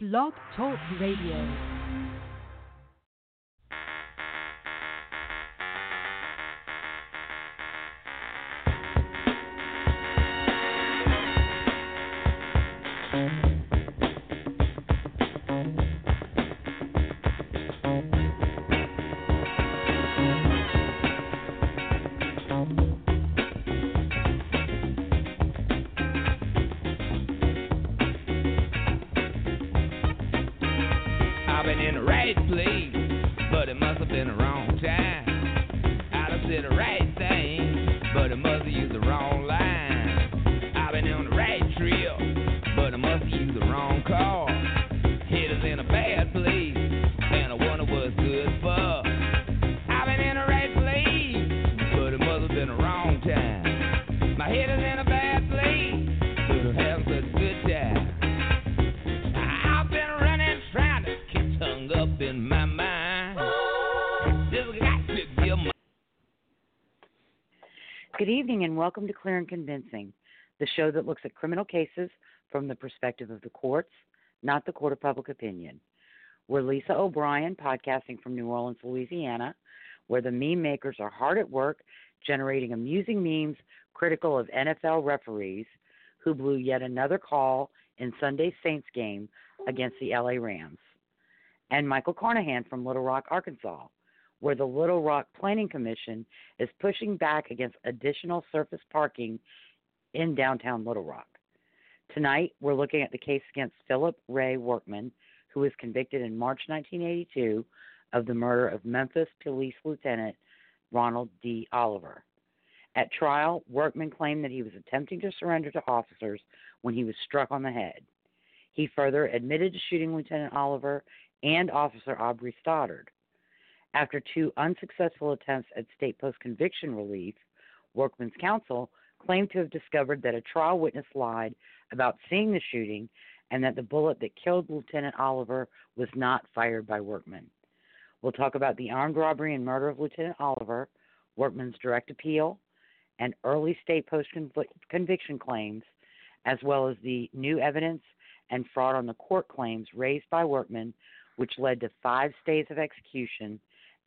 Blog Talk Radio. Evening and welcome to Clear and Convincing, the show that looks at criminal cases from the perspective of the courts, not the court of public opinion. We're Lisa O'Brien, podcasting from New Orleans, Louisiana, where the meme makers are hard at work generating amusing memes critical of NFL referees who blew yet another call in Sunday's Saints game against the LA Rams. And Michael Carnahan from Little Rock, Arkansas, where the Little Rock Planning Commission is pushing back against additional surface parking in downtown Little Rock. Tonight, we're looking at the case against Philip Ray Workman, who was convicted in March 1982 of the murder of Memphis Police Lieutenant Ronald D. Oliver. At trial, Workman claimed that he was attempting to surrender to officers when he was struck on the head. He further admitted to shooting Lieutenant Oliver and Officer Aubrey Stoddard. After two unsuccessful attempts at state post conviction relief, Workman's counsel claimed to have discovered that a trial witness lied about seeing the shooting and that the bullet that killed Lieutenant Oliver was not fired by Workman. We'll talk about the armed robbery and murder of Lieutenant Oliver, Workman's direct appeal, and early state post conviction claims, as well as the new evidence and fraud on the court claims raised by Workman, which led to five stays of execution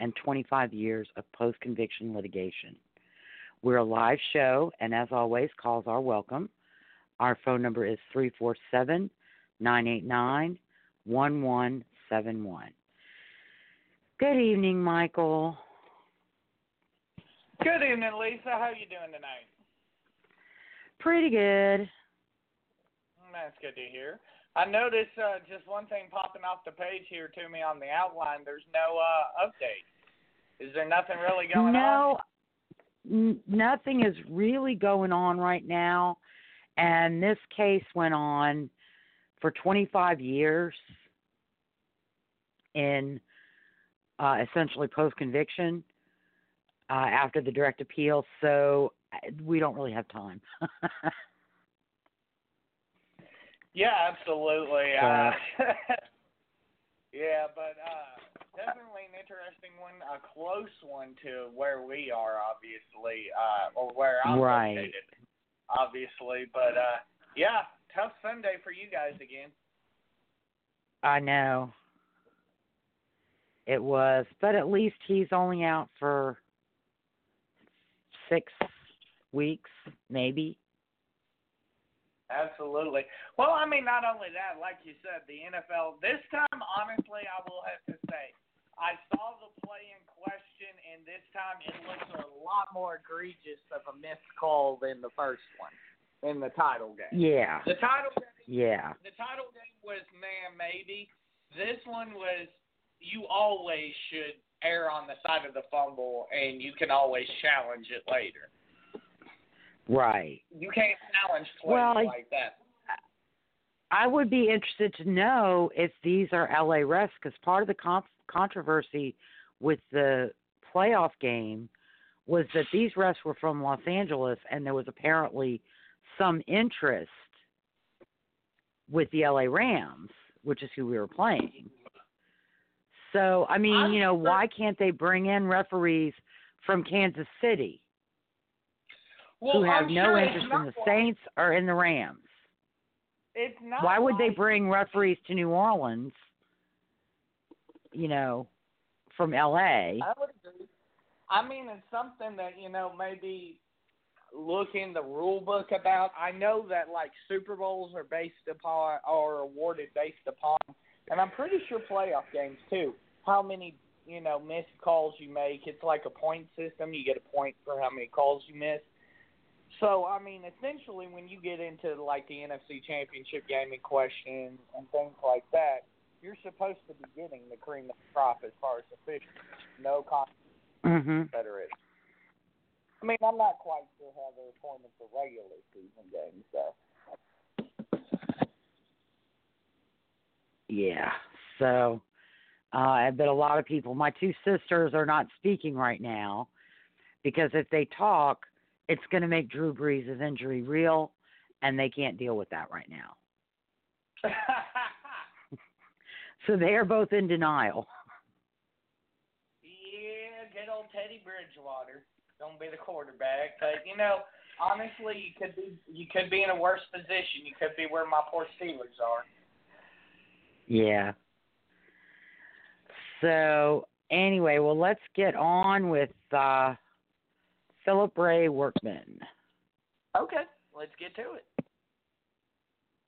and 25 years of post conviction litigation. We're a live show, and as always, calls are welcome. Our phone number is 347 989 1171. Good evening, Michael. Good evening, Lisa. How are you doing tonight? Pretty good. That's good to hear. I noticed uh, just one thing popping off the page here to me on the outline. There's no uh, update. Is there nothing really going no, on? No, nothing is really going on right now. And this case went on for 25 years in uh, essentially post conviction uh, after the direct appeal. So uh, we don't really have time. Yeah, absolutely. Uh, yeah, but uh, definitely an interesting one, a close one to where we are, obviously, uh, or where I'm Right. located, obviously. But uh, yeah, tough Sunday for you guys again. I know. It was, but at least he's only out for six weeks, maybe. Absolutely. Well, I mean, not only that, like you said, the NFL, this time, honestly, I will have to say, I saw the play in question, and this time it looks a lot more egregious of a missed call than the first one in the title game. Yeah. The title game, Yeah. the title game was man maybe. This one was you always should err on the side of the fumble, and you can always challenge it later. Right. You can't challenge plays Well, I- like that. I would be interested to know if these are LA refs because part of the comp- controversy with the playoff game was that these refs were from Los Angeles and there was apparently some interest with the LA Rams, which is who we were playing. So, I mean, you know, why can't they bring in referees from Kansas City Well, who have I'm no sure interest in the Saints or in the Rams? it's not. Why would they bring referees to New Orleans? You know, from L.A. I would agree. I mean, it's something that you know maybe look in the rule book about. I know that like Super Bowls are based upon or awarded based upon, and I'm pretty sure playoff games too. How many you know missed calls you make? It's like a point system. You get a point for how many calls you miss. So I mean, essentially, when you get into like the NFC Championship game in question and things like that, you're supposed to be getting the cream of the crop as far as officials. No con hmm Confederate. I mean, I'm not quite sure how they're appointed for regular season games, so. Yeah. So, uh, I bet a lot of people. My two sisters are not speaking right now because if they talk, it's going to make Drew Brees' injury real, and they can't deal with that right now. So they are both in denial. yeah, good old Teddy Bridgewater. Don't be the quarterback, but you know, honestly, you could be you could be in a worse position. You could be where my poor Steelers are. Yeah. So anyway, well, let's get on with uh, Philip Ray Workman. Okay, let's get to it.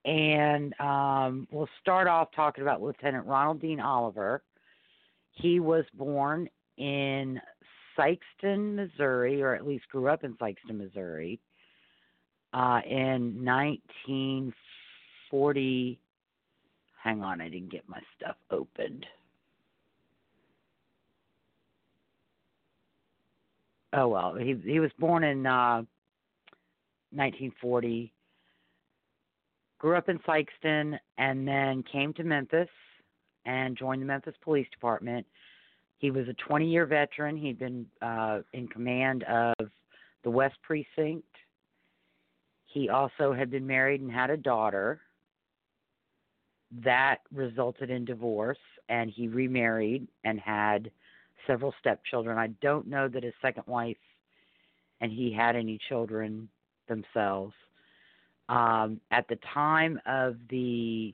And um, we'll start off talking about Lieutenant Ronald Dean Oliver. He was born in Sikeston, Missouri, or at least grew up in Sikeston, Missouri, uh, in 1940. Hang on, I didn't get my stuff opened. Oh well, he he was born in uh, 1940 grew up in Sikeston and then came to Memphis and joined the Memphis Police Department. He was a 20 year veteran. He'd been uh, in command of the West Precinct. He also had been married and had a daughter. That resulted in divorce, and he remarried and had several stepchildren. I don't know that his second wife and he had any children themselves um, at the time of the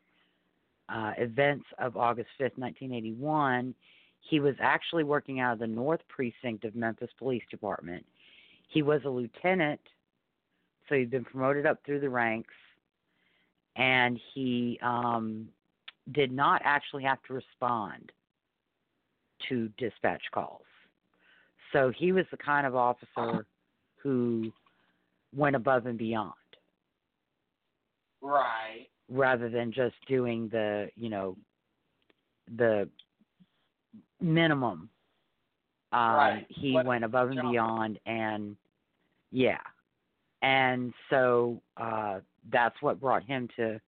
uh, events of August 5th, 1981, he was actually working out of the North Precinct of Memphis Police Department. He was a lieutenant, so he'd been promoted up through the ranks, and he um, did not actually have to respond to dispatch calls. So he was the kind of officer who went above and beyond Right. rather than just doing the you know the minimum um Right. he What- went above and beyond and yeah and so uh that's what brought him to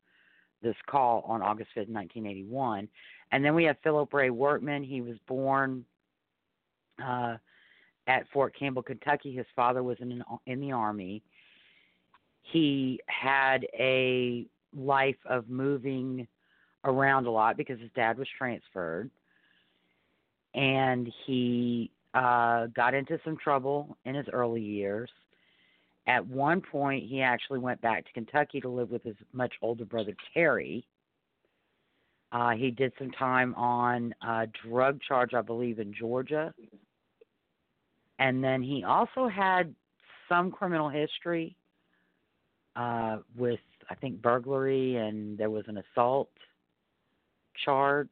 this call on August 5th, 1981 and then we have Philip Ray Workman he was born uh at Fort Campbell, Kentucky. His father was in in the army. He had a life of moving around a lot because his dad was transferred, and he uh, got into some trouble in his early years. At one point, he actually went back to Kentucky to live with his much older brother Terry. Uh, he did some time on a drug charge, I believe, in Georgia and then he also had some criminal history uh with I think burglary and there was an assault charge.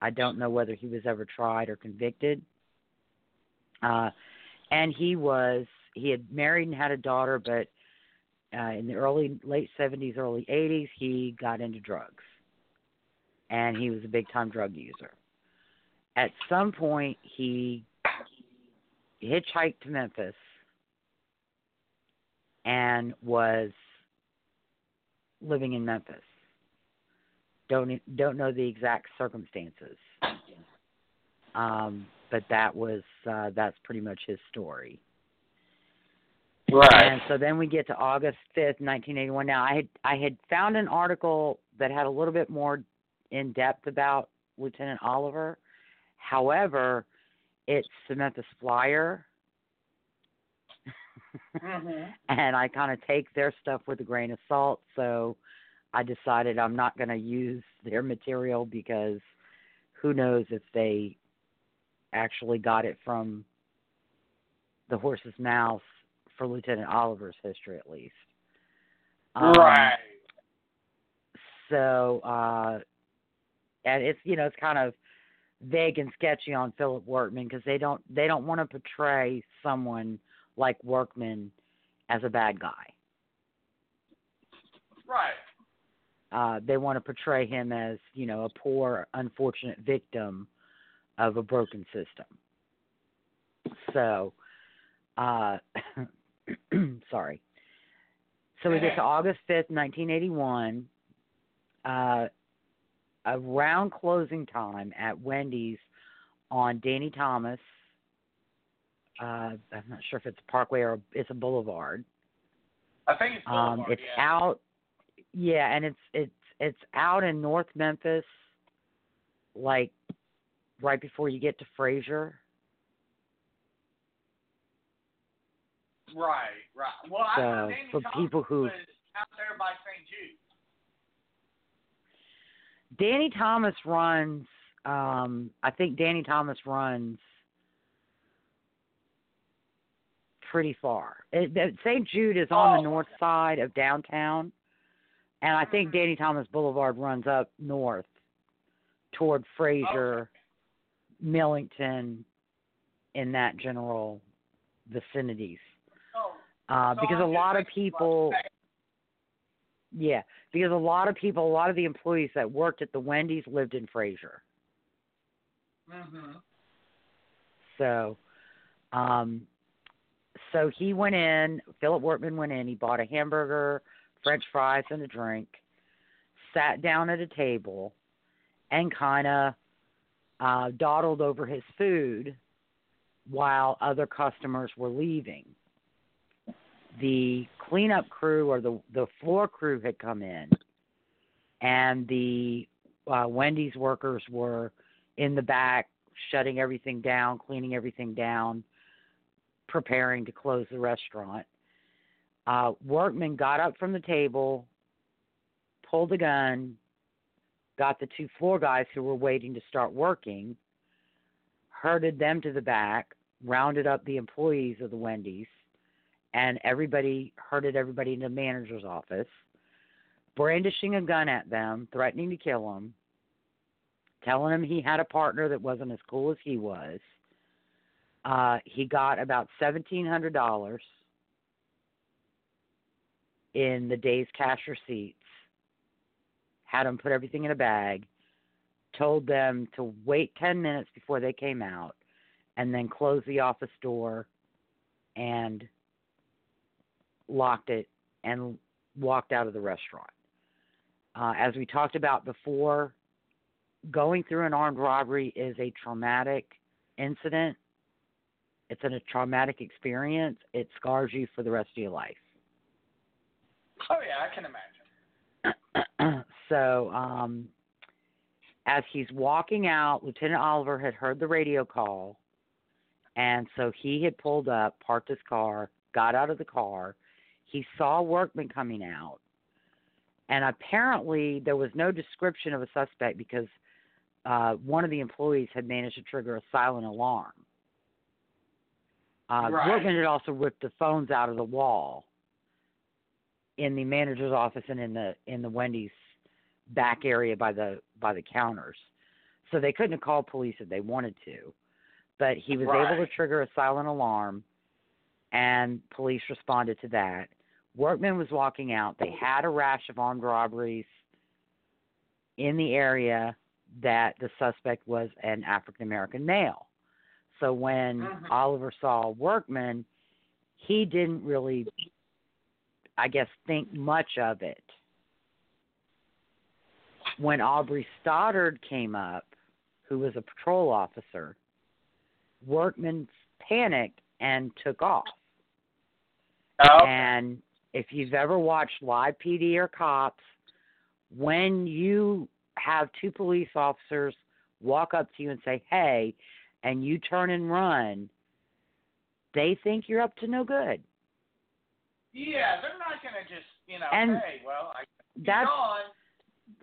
I don't know whether he was ever tried or convicted. Uh and he was he had married and had a daughter but uh in the early late 70s early 80s he got into drugs. And he was a big time drug user. At some point he hitchhiked to Memphis and was living in Memphis. Don't don't know the exact circumstances, um, but that was uh, that's pretty much his story. Right. And so then we get to August fifth, nineteen eighty one. Now I had I had found an article that had a little bit more in depth about Lieutenant Oliver. However, it's the Memphis Flyer, Mhm. and I kind of take their stuff with a grain of salt. So I decided I'm not going to use their material because who knows if they actually got it from the horse's mouth for Lieutenant Oliver's history, at least. Um, right. So, uh, and it's you know it's kind of vague and sketchy on Philip Workman because they don't they don't want to portray someone like Workman as a bad guy. Right. Uh, they want to portray him as you know a poor, unfortunate victim of a broken system. So, uh, sorry. So we get to August fifth, nineteen eighty one. Uh, around closing time at Wendy's on Danny Thomas. Uh, I'm not sure if it's a parkway or it's a boulevard. I think it's Um, Boulevard, it's yeah. out. Yeah, and it's it's it's out in North Memphis, like right before you get to Frayser. Right, right. Well, I So, Danny for Thomas people who- was out there by St. Jude. Danny Thomas runs. Um, I think Danny Thomas runs pretty far. It, it, St. Jude is on Oh, the north side of downtown, and I think Mhm. Danny Thomas Boulevard runs up north toward Frayser, Millington, in that general vicinities. Oh, Uh, so because I'm a lot of people, yeah, because a lot of people, a lot of the employees that worked at the Wendy's lived in Frayser. Mhm. So, um, so he went in. Philip Workman went in. He bought a hamburger, French fries, and a drink. Sat down at a table, and kind of uh, dawdled over his food while other customers were leaving. The cleanup crew or the the floor crew had come in, and the uh, Wendy's workers were in the back, shutting everything down, cleaning everything down, preparing to close the restaurant. Uh, workman got up from the table, pulled a gun, got the two floor guys who were waiting to start working, herded them to the back, rounded up the employees of the Wendy's, and everybody herded everybody into the manager's office, brandishing a gun at them, threatening to kill them telling him he had a partner that wasn't as cool as he was. Uh, he got about seventeen hundred dollars in the day's cash receipts. Had them put everything in a bag. Told them to wait ten minutes before they came out, and then close the office door, and locked it and walked out of the restaurant. Uh, as we talked about before, going through an armed robbery is a traumatic incident. It's a traumatic experience. It scars you for the rest of your life. Oh yeah, I can imagine. so, um, as he's walking out, Lieutenant Oliver had heard the radio call, and so he had pulled up, parked his car, got out of the car. He saw a workman coming out, and apparently there was no description of a suspect because uh, one of the employees had managed to trigger a silent alarm. Uh, Right. Workman had also ripped the phones out of the wall in the manager's office and in the in the Wendy's back area by the by the counters. So they couldn't have called police if they wanted to. But he was able to trigger a silent alarm and police responded to that. Workman was walking out. They had a rash of armed robberies in the area that the suspect was an African American male. So when Mhm. Oliver saw Workman, he didn't really I guess think much of it. When Aubrey Stoddard came up, who was a patrol officer, Workman panicked and took off. Oh, And if you've ever watched live PD or cops, when you have two police officers walk up to you and say, hey, and you turn and run, they think you're up to no good. yeah, they're not gonna just you know And- hey, well, I that's gone.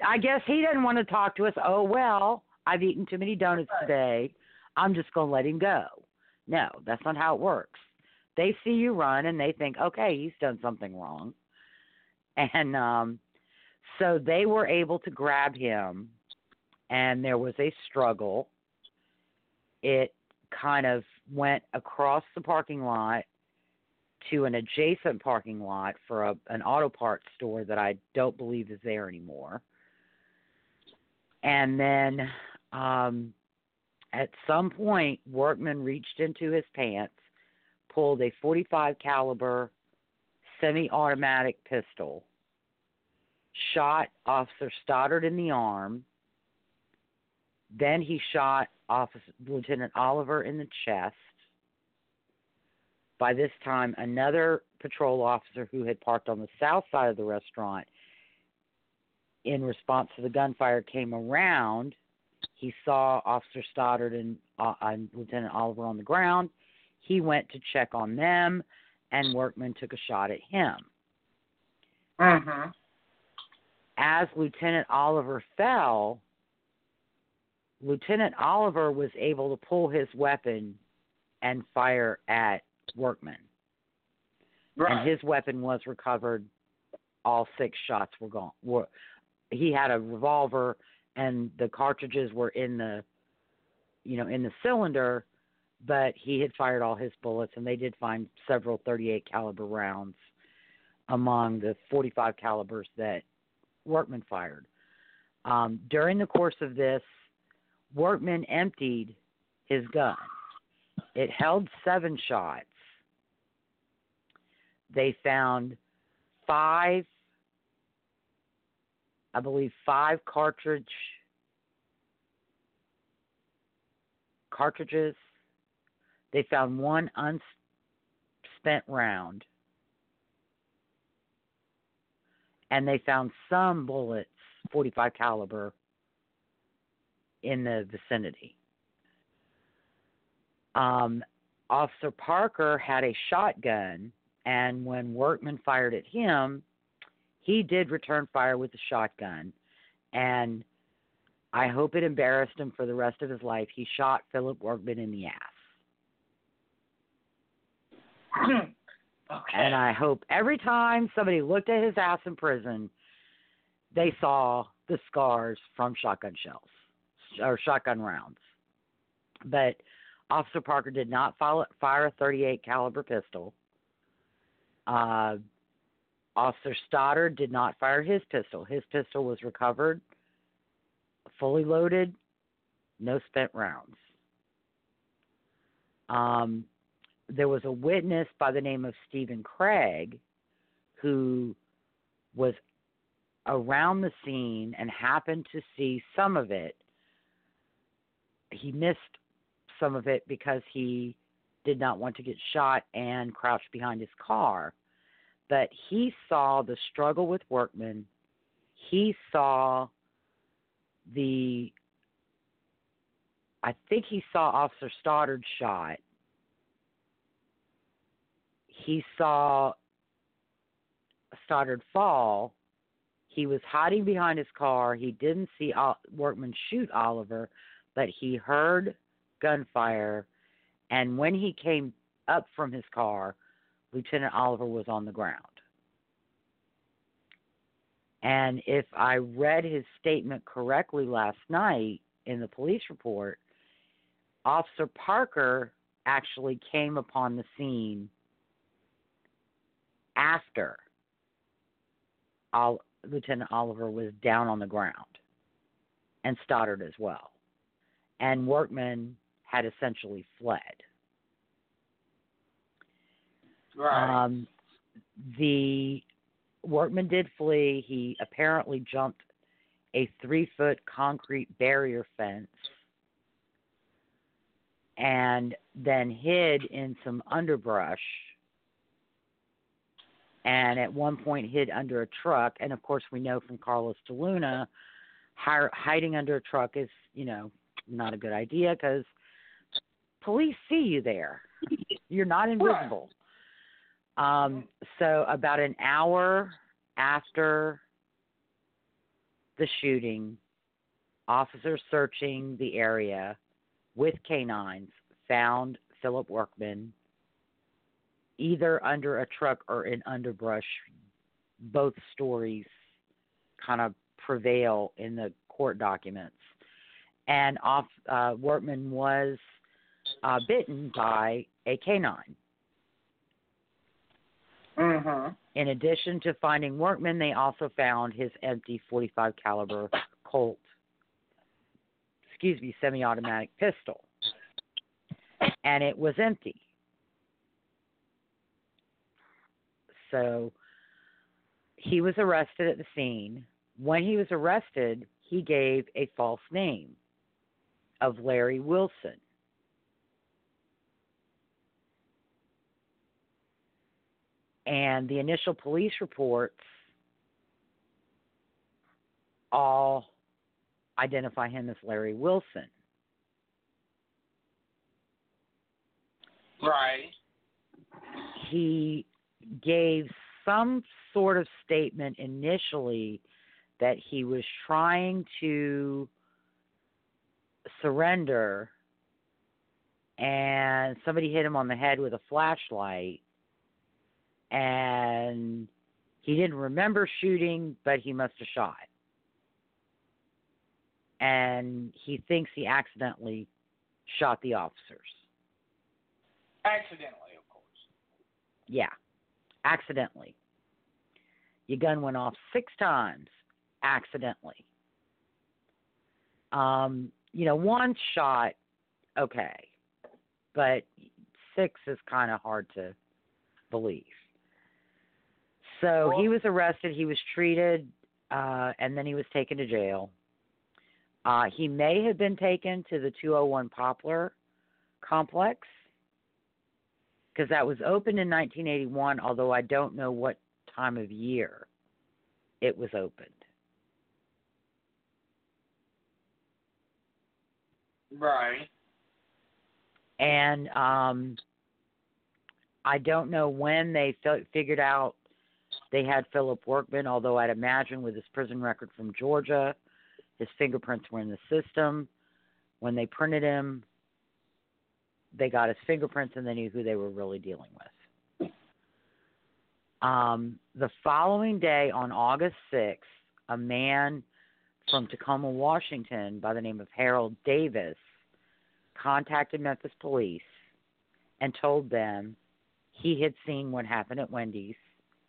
I guess he didn't want to talk to us. Oh well, I've eaten too many donuts Right. today. I'm just gonna let him go. No, that's not how it works. They see you run and they think, okay, he's done something wrong, and um, so they were able to grab him, and there was a struggle. It kind of went across the parking lot to an adjacent parking lot for a, an auto parts store that I don't believe is there anymore. And then um, at some point, Workman reached into his pants, pulled a 45 caliber semi-automatic pistol, shot Officer Stoddard in the arm. Then he shot Officer Lieutenant Oliver in the chest. By this time, another patrol officer who had parked on the south side of the restaurant in response to the gunfire came around. He saw Officer Stoddard and, uh, and Lieutenant Oliver on the ground. He went to check on them, and Workman took a shot at him. Mm-hmm. As Lieutenant Oliver fell, Lieutenant Oliver was able to pull his weapon and fire at Workman. Right. and his weapon was recovered. All six shots were gone. Were he had a revolver, and the cartridges were in the, you know, in the cylinder, but he had fired all his bullets, and they did find several 38 caliber rounds among the 45 calibers that Workman fired. Um, during the course of this, Workman emptied his gun. It held seven shots they found five, I believe, five cartridge cartridges. They found one unspent round, and they found some bullets, 45 caliber, in the vicinity. Um, Officer Parker had a shotgun and when Workman fired at him, he did return fire with the shotgun. And I hope it embarrassed him for the rest of his life. He shot Philip Workman in the ass. okay. And I hope every time somebody looked at his ass in prison, they saw the scars from shotgun shells or shotgun rounds. But Officer Parker did not fire a 38 caliber pistol. Uh, Officer Stoddard did not fire his pistol. His pistol was recovered, fully loaded, no spent rounds. Um, there was a witness by the name of Stephen Craig who was around the scene and happened to see some of it. He missed some of it because he did not want to get shot and crouched behind his car. But he saw the struggle with Workman. He saw the, I think he saw Officer Stoddard shot. He saw Stoddard fall. He was hiding behind his car. He didn't see uh, Ol- Workman shoot Oliver, but he heard gunfire and when he came up from his car, Lieutenant Oliver was on the ground. And if I read his statement correctly last night in the police report, Officer Parker actually came upon the scene after Lieutenant Oliver was down on the ground, and Stoddard as well. And Workman had essentially fled. Right. Um, the workman did flee. He apparently jumped a three foot concrete barrier fence and then hid in some underbrush. And at one point, hid under a truck. And of course, we know from Carlos DeLuna, hiding under a truck is, you know, not a good idea because police see you there. You're not invisible. Um, so about an hour after the shooting, officers searching the area with canines found Philip Workman either under a truck or in underbrush. Both stories kind of prevail in the court documents. And off uh, Workman was uh, bitten by a canine. Mm-hmm. In addition to finding Workman, they also found his empty 45 caliber Colt, excuse me, semi-automatic pistol, and it was empty. So he was arrested at the scene. When he was arrested, he gave a false name of Larry Wilson. And the initial police reports all identify him as Larry Wilson. Right. He gave some sort of statement initially that he was trying to surrender and somebody hit him on the head with a flashlight and he didn't remember shooting but he must have shot. And he thinks he accidentally shot the officers. Accidentally, of course. yeah accidentally. Your gun went off six times accidentally. Um you know one shot okay but six is kind of hard to believe. So he was arrested he was treated uh and then he was taken to jail. Uh he may have been taken to the 201 poplar complex because that was opened in 1981 although i don't know what time of year it was opened Right. and um I don't know when they fi- figured out they had Philip Workman, although I'd imagine with his prison record from Georgia, his fingerprints were in the system. When they printed him, they got his fingerprints and they knew who they were really dealing with. Um, the following day, on August 6th, a man from Tacoma, Washington, by the name of Harold Davis, contacted Memphis police and told them he had seen what happened at Wendy's.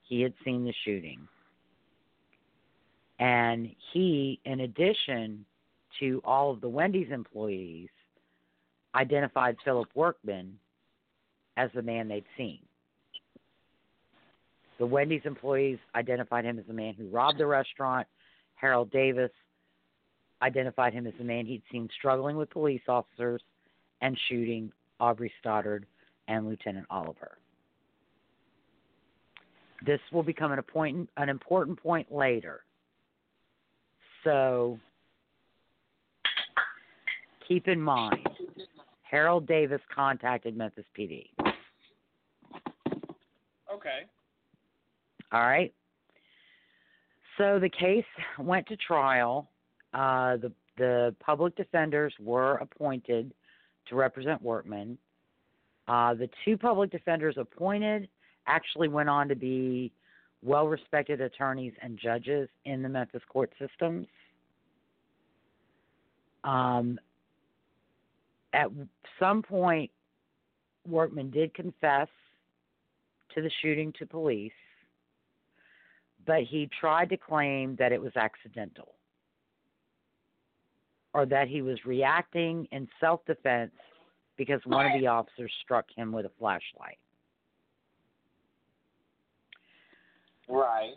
He had seen the shooting. And he, in addition to all of the Wendy's employees, identified Philip Workman as the man they'd seen. The Wendy's employees identified him as the man who robbed the restaurant. Harold Davis identified him as the man he'd seen struggling with police officers and shooting Aubrey Stoddard and Lieutenant Oliver. This will become an, appoint- an important point later. So keep in mind, Harold Davis contacted Memphis PD. Okay. All right. So the case went to trial. Uh, the the public defenders were appointed to represent Workman. Uh, the two public defenders appointed actually went on to be well respected attorneys and judges in the Memphis court systems. Um, at some point, Workman did confess to the shooting to police, but he tried to claim that it was accidental or that he was reacting in self defense because one of the officers struck him with a flashlight. Right.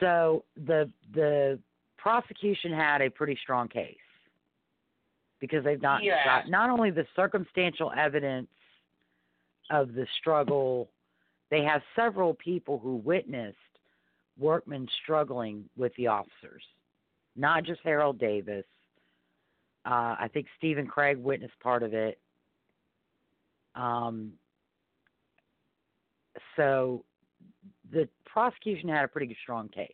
So the the prosecution had a pretty strong case because they've not Yeah. got not only the circumstantial evidence of the struggle, they have several people who witnessed Workman struggling with the officers, not just Harold Davis. Uh, I think Stephen Craig witnessed part of it. Um, so the prosecution had a pretty strong case.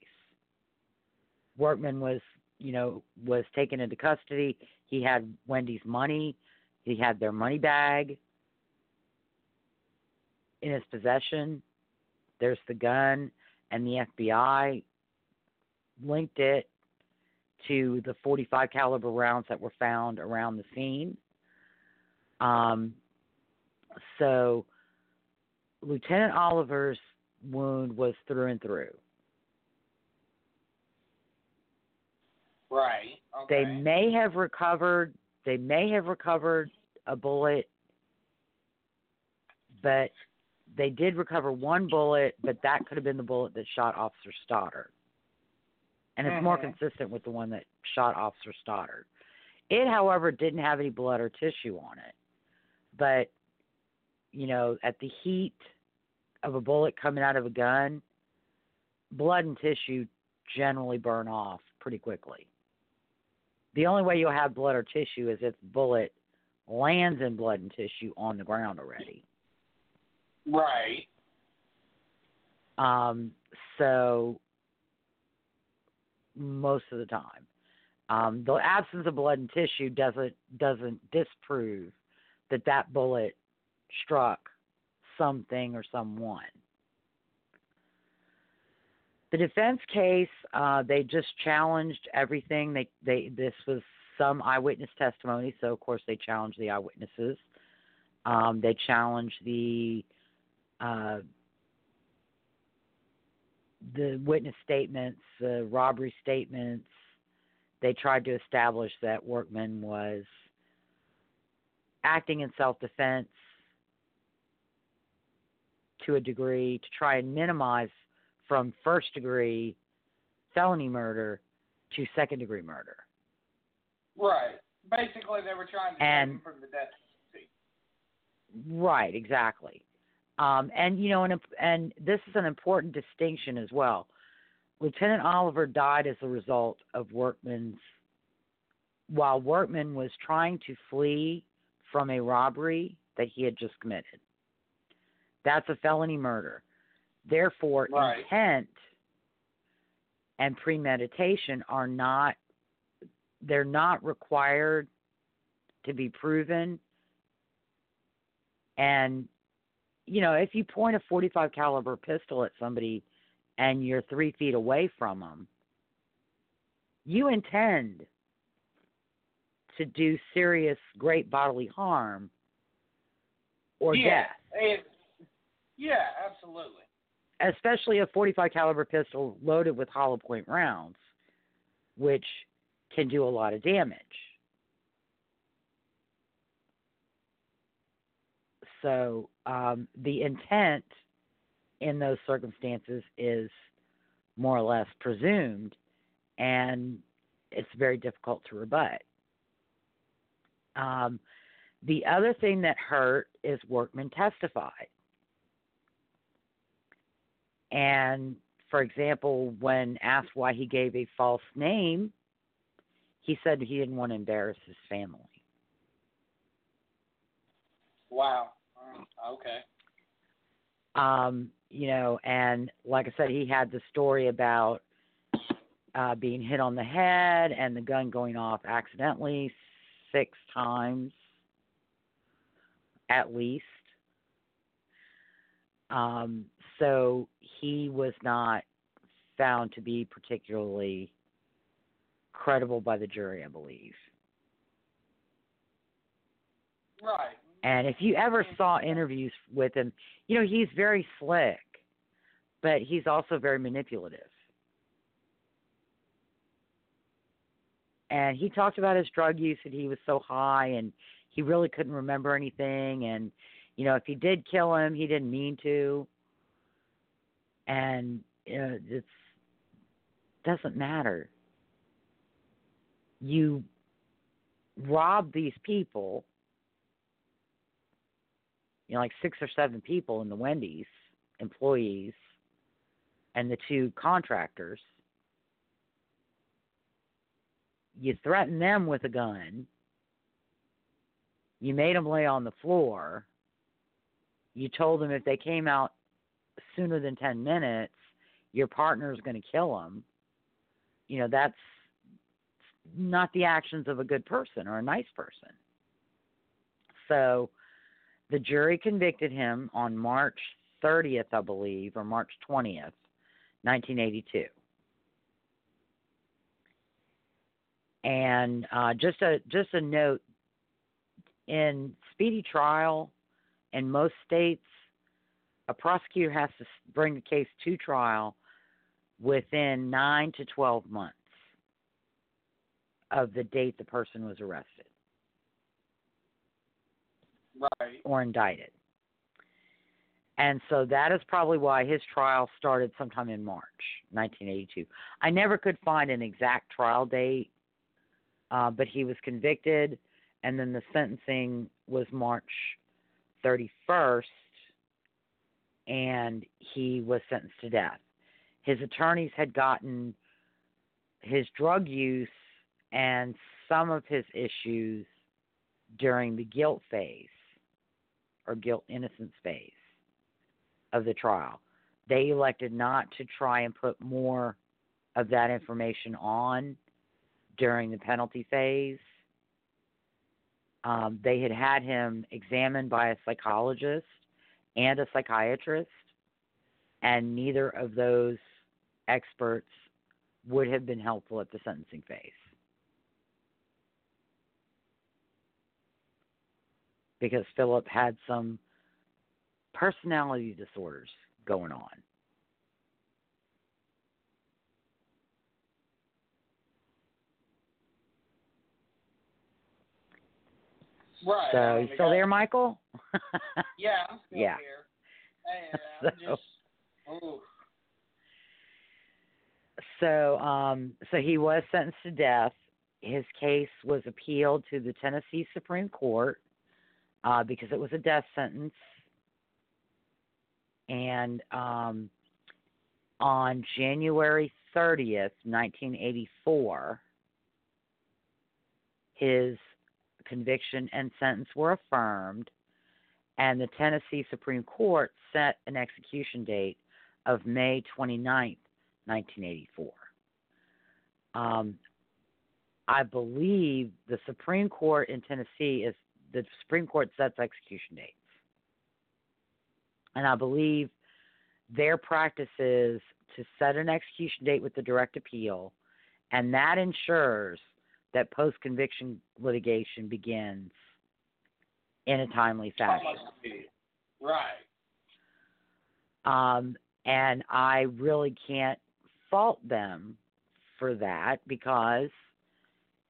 Workman was you know, was taken into custody. He had Wendy's money. He had their money bag in his possession. There's the gun, and the FBI linked it to the 45 caliber rounds that were found around the scene. Um, so Lieutenant Oliver's wound was through and through. Right. Okay. They may have recovered. They may have recovered a bullet, but they did recover one bullet. But that could have been the bullet that shot Officer Stoddard, and it's more Mhm. consistent with the one that shot Officer Stoddard. It, however, didn't have any blood or tissue on it, but you know, at the heat of a bullet coming out of a gun, blood and tissue generally burn off pretty quickly. The only way you'll have blood or tissue is if the bullet lands in blood and tissue on the ground already. Right. Um, so most of the time, um, the absence of blood and tissue doesn't doesn't disprove that that bullet struck something or someone. The defense case, uh, they just challenged everything. They they this was some eyewitness testimony, so of course they challenged the eyewitnesses. Um, they challenged the uh, the witness statements, the robbery statements. They tried to establish that Workman was acting in self defense to a degree to try and minimize from first degree felony murder to second degree murder. Right. Basically, they were trying to And- him from the death penalty. Right, exactly. Um, and you know, and and this is an important distinction as well. Lieutenant Oliver died as a result of Workman's. While Workman was trying to flee from a robbery that he had just committed, that's a felony murder. Therefore, Right. intent and premeditation are not they're not required to be proven and you know if you point a 45 caliber pistol at somebody and you're three feet away from them you intend to do serious great bodily harm or yeah. death It, yeah, absolutely. especially a 45 caliber pistol loaded with hollow point rounds which can do a lot of damage so um, the intent in those circumstances is more or less presumed and it's very difficult to rebut um, the other thing that hurt is workman testified and for example, when asked why he gave a false name, he said he didn't want to embarrass his family. Wow. Okay. Um, you know, and like I said, he had the story about uh, being hit on the head and the gun going off accidentally six times, at least. Um, so he was not found to be particularly credible by the jury, I believe. Right. And if you ever saw interviews with him, you know, he's very slick, but he's also very manipulative. And he talked about his drug use and he was so high and he really couldn't remember anything and you know, if he did kill him, he didn't mean to. And you know, it's doesn't matter. You rob these people you know, like six or seven people in the Wendy's employees and the two contractors. You threatened them with a gun. You made them lay on the floor. You told them if they came out sooner than 10 minutes, your partner's going to kill them. You know, that's not the actions of a good person or a nice person. So the jury convicted him on March 30th, I believe, or March 20th, 1982. And uh, just a just a note in speedy trial in most states, a prosecutor has to bring the case to trial within nine to twelve months of the date the person was arrested Right. or indicted. And so that is probably why his trial started sometime in March 1982. I never could find an exact trial date, uh, but he was convicted, and then the sentencing was March 31st, and he was sentenced to death. His attorneys had gotten his drug use and some of his issues during the guilt phase or guilt innocence phase of the trial. They elected not to try and put more of that information on during the penalty phase. Um, they had had him examined by a psychologist and a psychiatrist, and neither of those experts would have been helpful at the sentencing phase. Because Philip had some personality disorders going on. Right. So, I you still there, Michael? Yeah, I'm still Yeah. here. And So- just, So, um, so he was sentenced to death. His case was appealed to the Tennessee Supreme Court uh, because it was a death sentence. And um, on January 30th, 1984, his conviction and sentence were affirmed, and the Tennessee Supreme Court set an execution date of May 29th, 1984. Um, I believe the Supreme Court in Tennessee is the Supreme Court sets execution dates. And I believe their practice is to set an execution date with the direct appeal, and that ensures that post conviction litigation begins in a timely fashion. Right. Um, and I really can't fault them for that because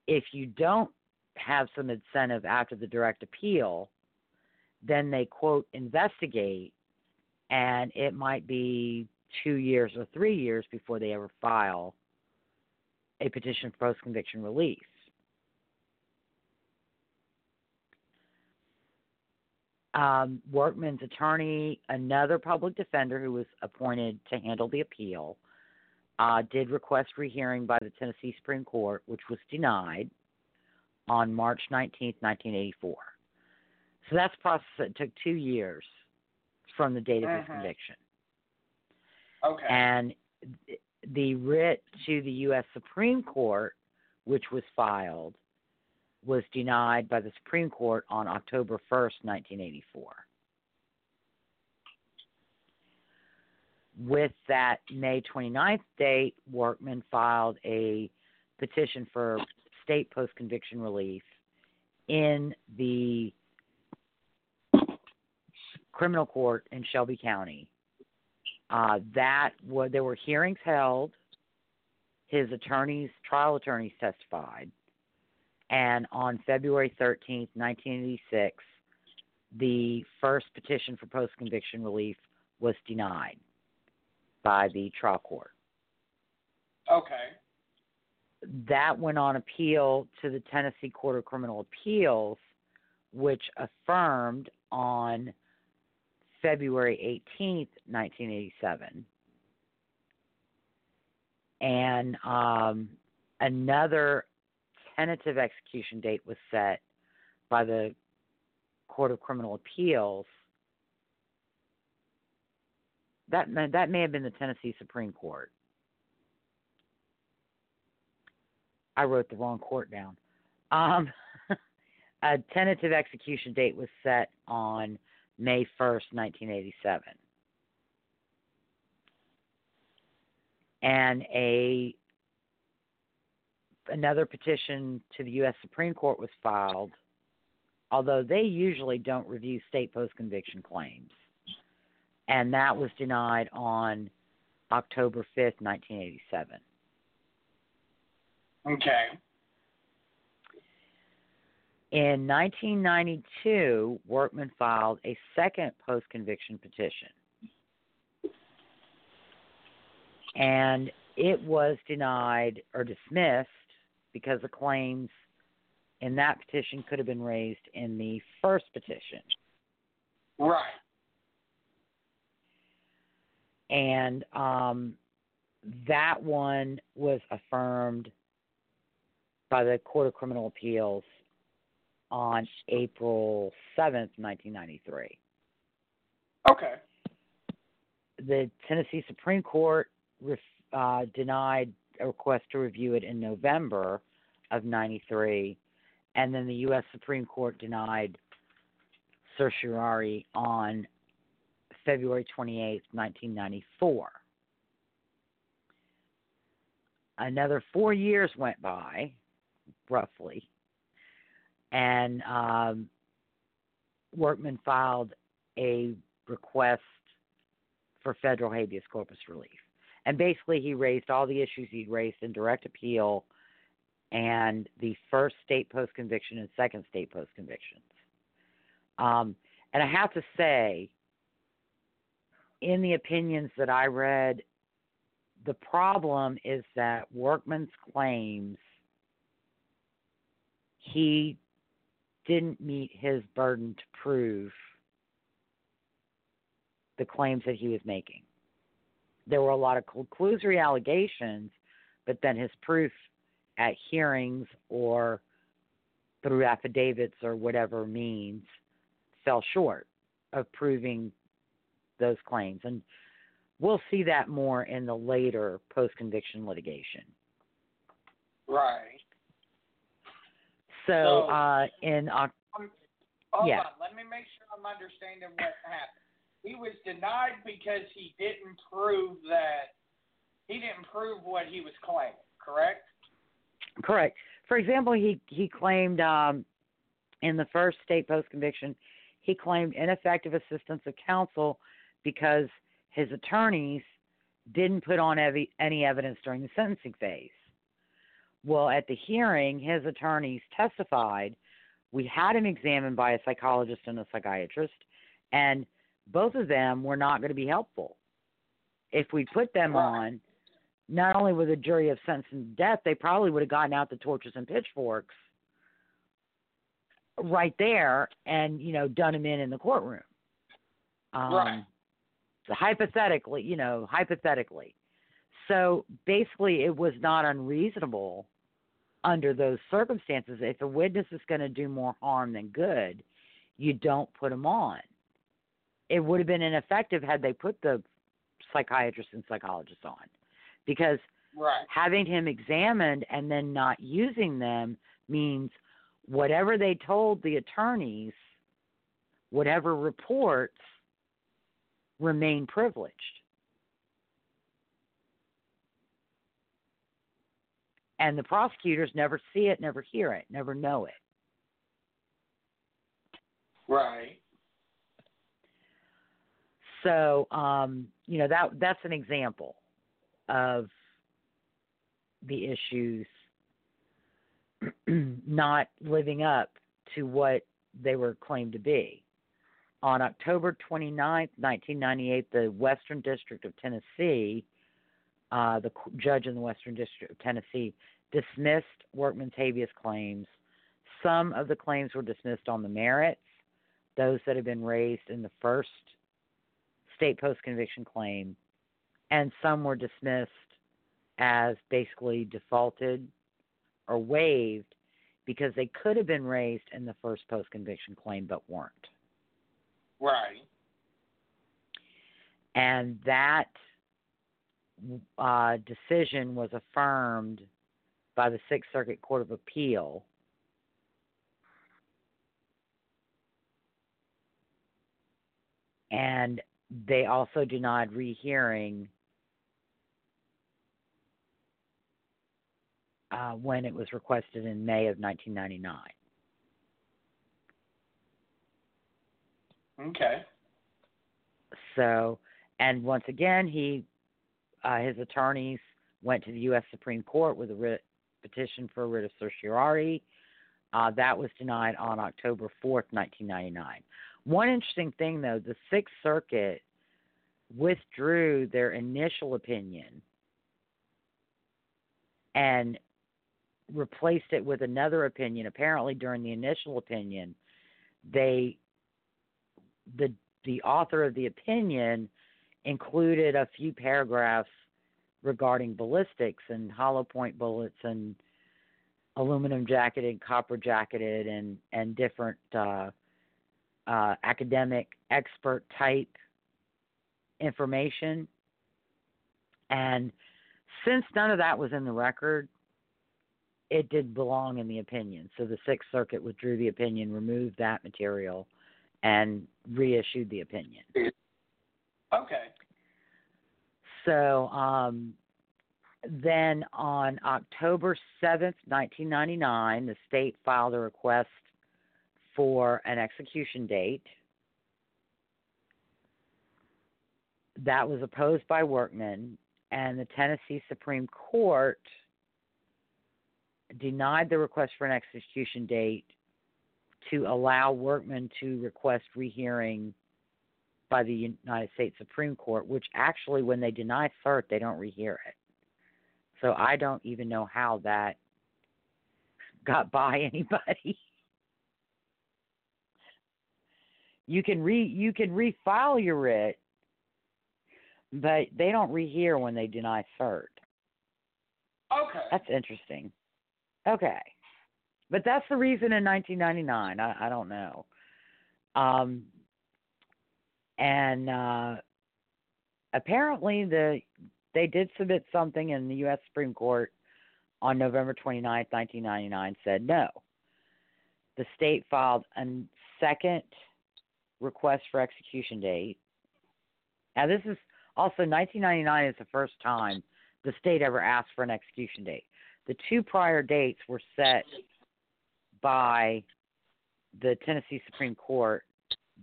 if you don't have some incentive after the direct appeal, then they quote investigate, and it might be two years or three years before they ever file a petition for post conviction release. um, Workman's attorney, another public defender who was appointed to handle the appeal, uh, did request rehearing by the Tennessee Supreme Court, which was denied on March 19, 1984. So that's a process that took two years from the date of his Mhm. conviction. Okay. And the writ to the U.S. Supreme Court, which was filed, was denied by the Supreme Court on October 1st, 1984. With that May 29th date, Workman filed a petition for state post conviction relief in the criminal court in Shelby County. Uh, that was, there were hearings held. His attorneys, trial attorneys, testified, and on February 13th, 1986, the first petition for post conviction relief was denied by the trial court. okay. That went on appeal to the Tennessee Court of Criminal Appeals, which affirmed on February 18th, 1987. And um, another tentative execution date was set by the Court of Criminal Appeals. That that may have been the Tennessee Supreme Court. I wrote the wrong court down. Um, a tentative execution date was set on May 1st, 1987. And a another petition to the U.S. Supreme Court was filed, although they usually don't review state post conviction claims. And that was denied on October 5th, 1987. Okay. In 1992, Workman filed a second post conviction petition. And it was denied or dismissed because the claims in that petition could have been raised in the first petition. Right. And um, that one was affirmed by the Court of Criminal Appeals on April 7th, 1993. Okay. The Tennessee Supreme Court uh, denied a request to review it in November of 93, and then the U.S. Supreme Court denied certiorari on February 28, 1994. Another four years went by, roughly, and um, Workman filed a request for federal habeas corpus relief. And basically, he raised all the issues he'd raised in direct appeal and the first state post conviction and second state post convictions. Um, and I have to say, in the opinions that I read, the problem is that Workman's claims he didn't meet his burden to prove the claims that he was making. There were a lot of conclusory allegations, but then his proof at hearings or through affidavits or whatever means fell short of proving those claims. And we'll see that more in the later post conviction litigation. Right. So, So- uh, in Oc- Hold Yeah. on. Let me make sure I'm understanding what happened. He was denied because he didn't prove that he didn't prove what he was claiming, correct? correct. For example, he he claimed um, in the first state post conviction, he claimed ineffective assistance of counsel because his attorneys didn't put on evi- any evidence during the sentencing phase. Well, at the hearing, his attorneys testified. We had him examined by a psychologist and a psychiatrist, and both of them were not going to be helpful. If we put them on, not only with a jury of sentence and death, they probably would have gotten out the torches and pitchforks right there and, you know, done him in in the courtroom. Um, Right. Hypothetically, you know, hypothetically. So basically, it was not unreasonable under those circumstances. If a witness is going to do more harm than good, you don't put them on. It would have been ineffective had they put the psychiatrist and psychologist on because Right. having him examined and then not using them means whatever they told the attorneys, whatever reports, remain privileged. And the prosecutors never see it, never hear it, never know it. Right. So, um, you know, that that's an example of the issues not living up to what they were claimed to be. On October 29th, 1998, the Western District of Tennessee, uh, the judge in the Western District of Tennessee, dismissed Workman's habeas claims. Some of the claims were dismissed on the merits, those that had been raised in the first state post conviction claim, and some were dismissed as basically defaulted or waived because they could have been raised in the first post conviction claim but weren't. Right. And that uh, decision was affirmed by the Sixth Circuit Court of Appeal. And they also denied rehearing uh, when it was requested in May of 1999. Okay. So, and once again, he, uh, his attorneys went to the U.S. Supreme Court with a writ, petition for a writ of certiorari. Uh, that was denied on October 4th, 1999. One interesting thing, though, the Sixth Circuit withdrew their initial opinion and replaced it with another opinion. Apparently, during the initial opinion, they the the author of the opinion included a few paragraphs regarding ballistics and hollow point bullets and aluminum jacketed, copper jacketed, and and different uh, uh, academic expert type information. And since none of that was in the record, it did belong in the opinion. So the Sixth Circuit withdrew the opinion, removed that material, and reissued the opinion. Okay. So um, then on October 7th, 1999, the state filed a request for an execution date. That was opposed by Workman, and the Tennessee Supreme Court denied the request for an execution date to allow Workman to request rehearing by the United States Supreme Court, which actually, when they deny cert, they don't rehear it. So I don't even know how that got by anybody. you can re you can refile your writ, but they don't rehear when they deny cert. Okay. That's interesting. Okay. But that's the reason in 1999. I, I don't know. Um, and uh, apparently the they did submit something in the U.S. Supreme Court on November 29, 1999, said no. The state filed a second request for execution date. Now, this is also 1999 is the first time the state ever asked for an execution date. The two prior dates were set by the Tennessee Supreme Court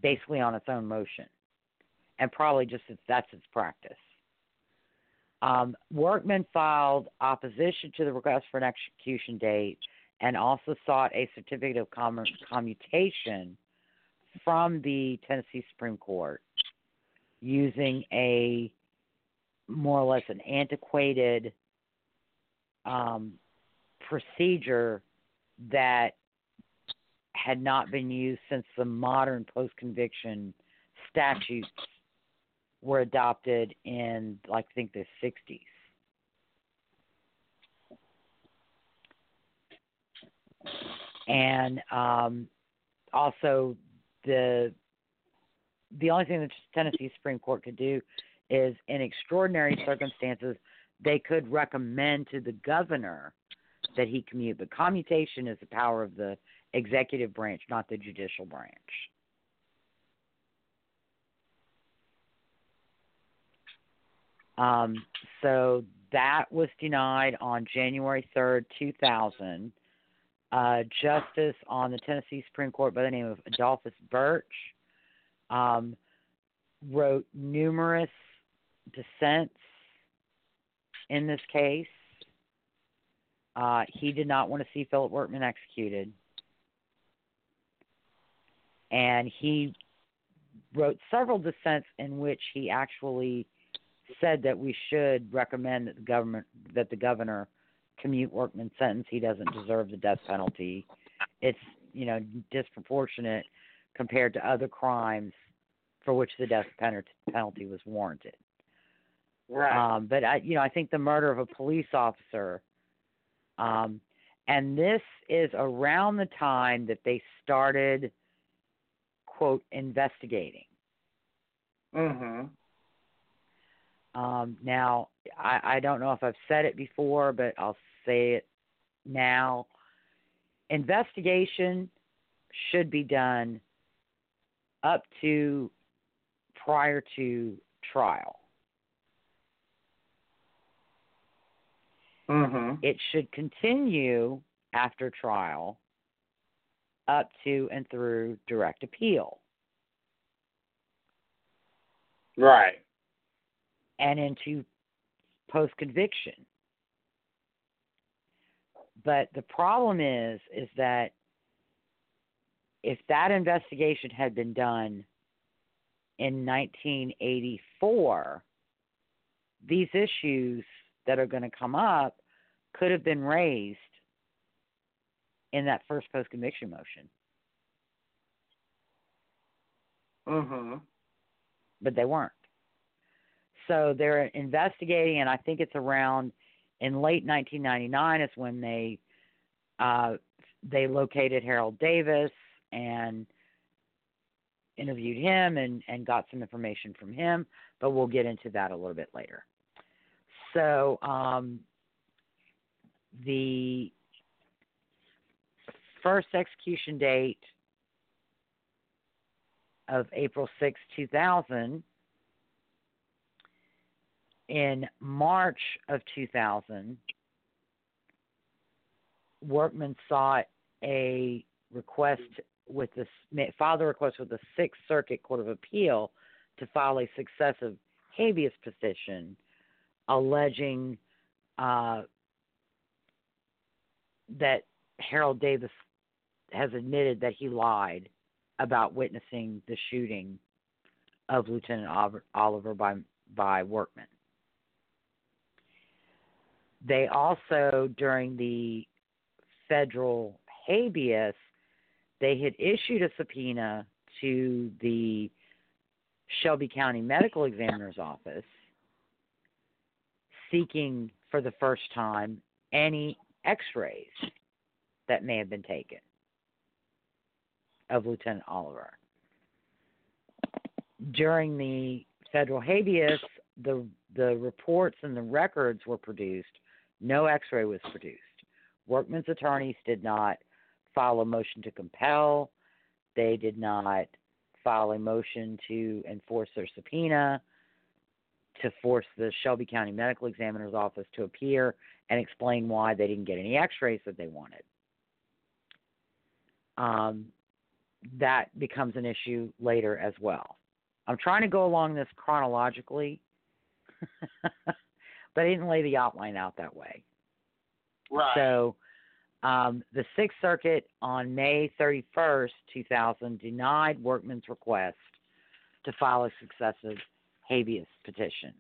basically on its own motion, and probably just that's its practice. Um, Workman filed opposition to the request for an execution date and also sought a certificate of commutation from the Tennessee Supreme Court using a more or less an antiquated um, procedure that had not been used since the modern post conviction statutes were adopted in like I think the 60s. And um, also the the only thing the Tennessee Supreme Court could do is in extraordinary circumstances they could recommend to the governor that he commute, but commutation is the power of the executive branch, not the judicial branch. Um, so that was denied on January 3rd, 2000. Uh, justice on the Tennessee Supreme Court by the name of Adolphus Birch um, wrote numerous dissents in this case. Uh, he did not want to see Philip Workman executed. And he wrote several dissents in which he actually said that we should recommend that the government that the governor commute Workman's sentence. He doesn't deserve the death penalty. It's you know disproportionate compared to other crimes for which the death penalty was warranted. Right. Um, but I, you know, I think the murder of a police officer, um, and this is around the time that they started, quote, investigating. Mm-hmm. Um, now, I, I don't know if I've said it before, but I'll say it Now, investigation should be done up to prior to trial. Mm-hmm. It should continue after trial up to and through direct appeal Right. And into post conviction. But the problem is is that if that investigation had been done in 1984, these issues that are going to come up could have been raised in that first post conviction motion, Mm-hmm. but they weren't. So they're investigating, and I think it's around in late 1999 is when they uh, they located Harold Davis and interviewed him and, and got some information from him, but we'll get into that a little bit later. So um, the first execution date of April 6, 2000, in March of 2000, Workman sought a request with the filed a request with the Sixth Circuit Court of Appeal to file a successive habeas petition alleging uh, that Harold Davis has admitted that he lied about witnessing the shooting of Lieutenant Oliver by by Workman. They also, during the federal habeas, they had issued a subpoena to the Shelby County Medical Examiner's Office seeking for the first time any x rays that may have been taken of Lieutenant Oliver. During the federal habeas, the the reports and the records were produced. No X-ray was produced. Workman's attorneys did not file a motion to compel. They did not file a motion to enforce their subpoena to force the Shelby County Medical Examiner's Office to appear and explain why they didn't get any X-rays that they wanted. Um, that becomes an issue later as well. I'm trying to go along this chronologically, but I didn't lay the outline out that way. Right. So, um, the Sixth Circuit on May 31st, 2000, denied Workman's request to file a successive habeas petition.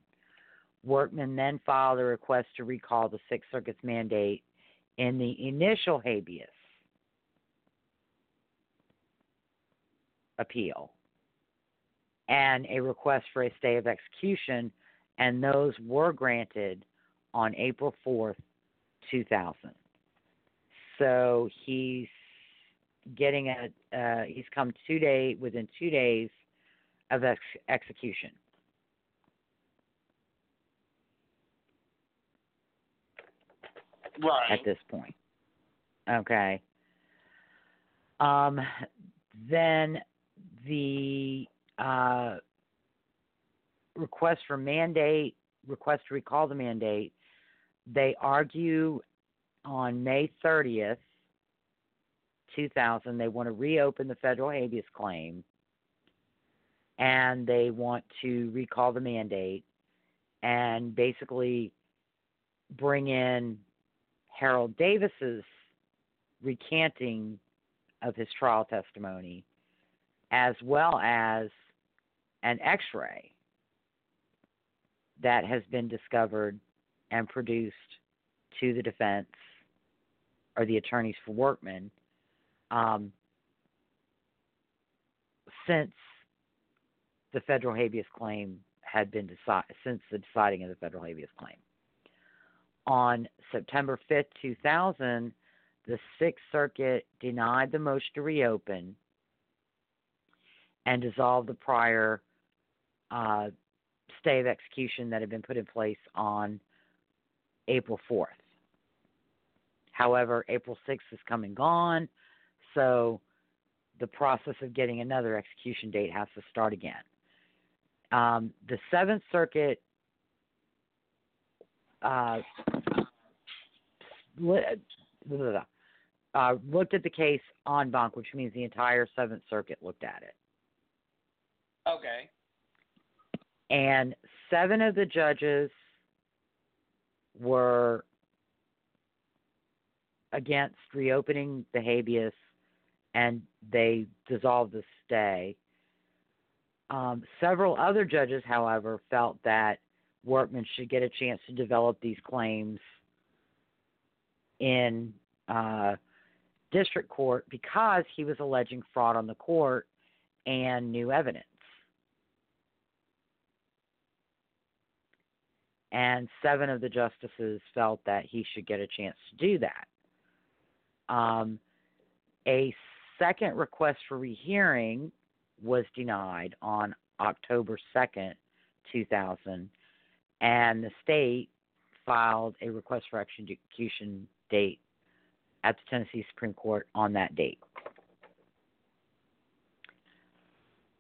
Workman then filed a request to recall the Sixth Circuit's mandate in the initial habeas appeal and a request for a stay of execution, and those were granted on April 4th, 2000. So he's getting a uh, he's come two day within two days of ex- execution. Right. at this point. Okay. Um, then the uh, request for mandate, request to recall the mandate, they argue on May 30th, 2000, they want to reopen the federal habeas claim and they want to recall the mandate and basically bring in Harold Davis's recanting of his trial testimony, as well as an x ray that has been discovered and produced to the defense or the attorneys for Workman um, since the federal habeas claim had been decided, since the deciding of the federal habeas claim. On September 5th, 2000, the Sixth Circuit denied the motion to reopen and dissolved the prior uh, stay of execution that had been put in place on April 4th. However, April 6th is come and gone, so the process of getting another execution date has to start again. Um, the Seventh Circuit uh, uh, looked at the case en banc, which means the entire Seventh Circuit looked at it. Okay. And seven of the judges were against reopening the habeas and they dissolved the stay. Um, several other judges, however, felt that Workman should get a chance to develop these claims in uh, district court because he was alleging fraud on the court and new evidence. And seven of the justices felt that he should get a chance to do that. Um, a second request for rehearing was denied on October 2nd, 2000, and the state filed a request for execution date at the Tennessee Supreme Court on that date.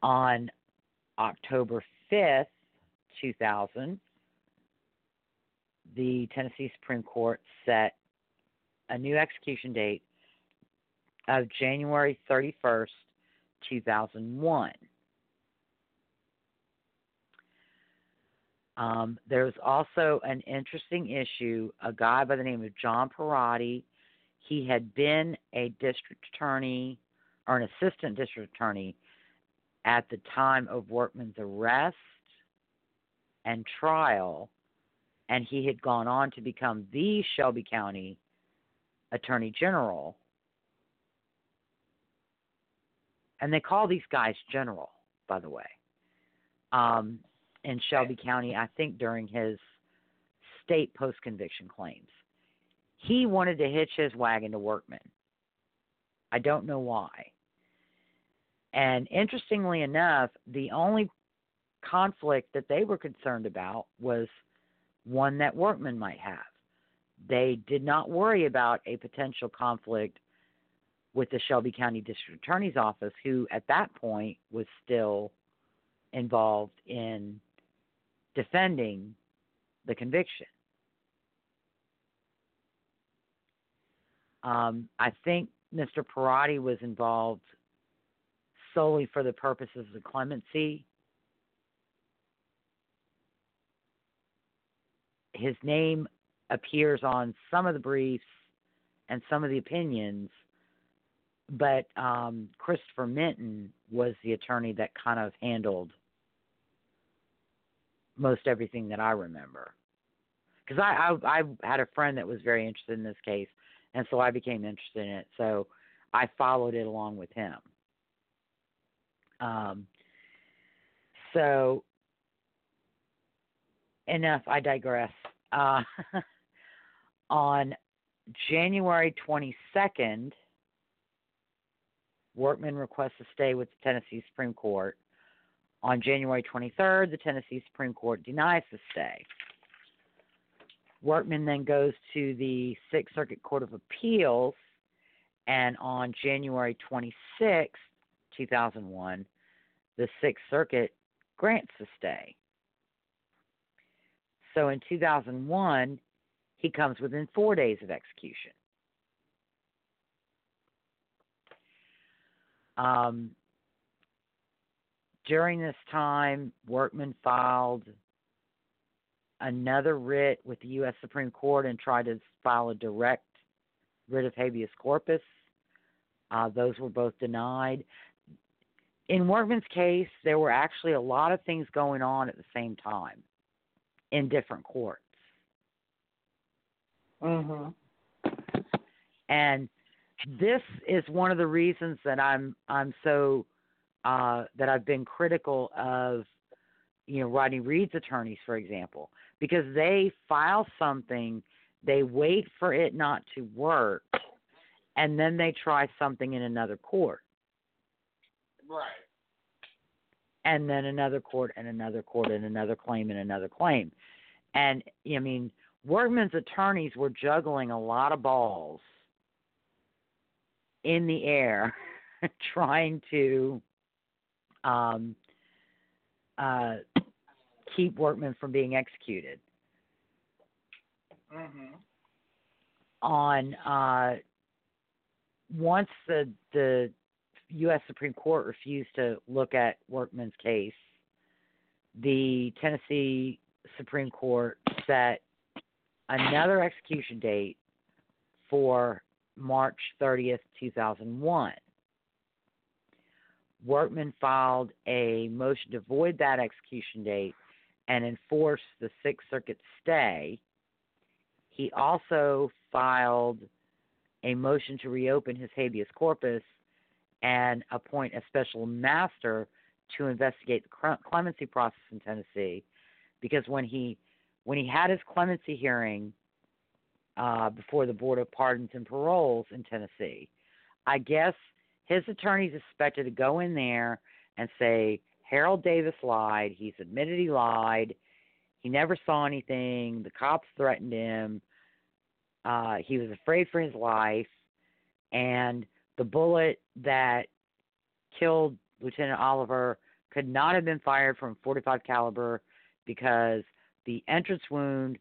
On October 5th, 2000, the Tennessee Supreme Court set a new execution date of January 31st, 2001. Um, there's also an interesting issue. A guy by the name of John Pierotti, he had been a district attorney or an assistant district attorney at the time of Workman's arrest and trial, and he had gone on to become the Shelby County Attorney General. And they call these guys general, by the way. Um, in Shelby County, I think during his state post conviction claims. He wanted to hitch his wagon to Workman. I don't know why. And interestingly enough, the only conflict that they were concerned about was one that Workman might have. They did not worry about a potential conflict with the Shelby County District Attorney's Office, who at that point was still involved in defending the conviction. Um, I think Mr. Pierotti was involved solely for the purposes of clemency. His name appears on some of the briefs and some of the opinions, but um, Christopher Minton was the attorney that kind of handled most everything that I remember. Because I, I I had a friend that was very interested in this case, and so I became interested in it. So I followed it along with him. Um, so enough. I digress. Uh, on January 22nd, Workman requests a stay with the Tennessee Supreme Court on January 23rd, the Tennessee Supreme Court denies the stay. Workman then goes to the Sixth Circuit Court of Appeals, and on January 26, 2001, the Sixth Circuit grants the stay. So in 2001, he comes within four days of execution. Um, during this time, Workman filed another writ with the U.S. Supreme Court and tried to file a direct writ of habeas corpus. Uh, those were both denied. In Workman's case, there were actually a lot of things going on at the same time in different courts. Mhm. And this is one of the reasons that I'm I'm so uh, that I've been critical of, you know, Rodney Reed's attorneys, for example, because they file something, they wait for it not to work, and then they try something in another court. Right. And then another court and another court and another claim and another claim. And I mean, Workman's attorneys were juggling a lot of balls in the air, trying to um, uh, keep Workman from being executed. Mhm. On uh, once the the U.S. Supreme Court refused to look at Workman's case, the Tennessee Supreme Court set another execution date for March 30th, 2001. Workman filed a motion to void that execution date and enforce the Sixth Circuit stay. He also filed a motion to reopen his habeas corpus and appoint a special master to investigate the clemency process in Tennessee because when he when he had his clemency hearing uh, before the Board of Pardons and Paroles in Tennessee, I guess his attorneys expected to go in there and say Harold Davis lied. He's admitted he lied. He never saw anything. The cops threatened him. Uh, he was afraid for his life, and the bullet that killed Lieutenant Oliver could not have been fired from 45 caliber because the entrance wound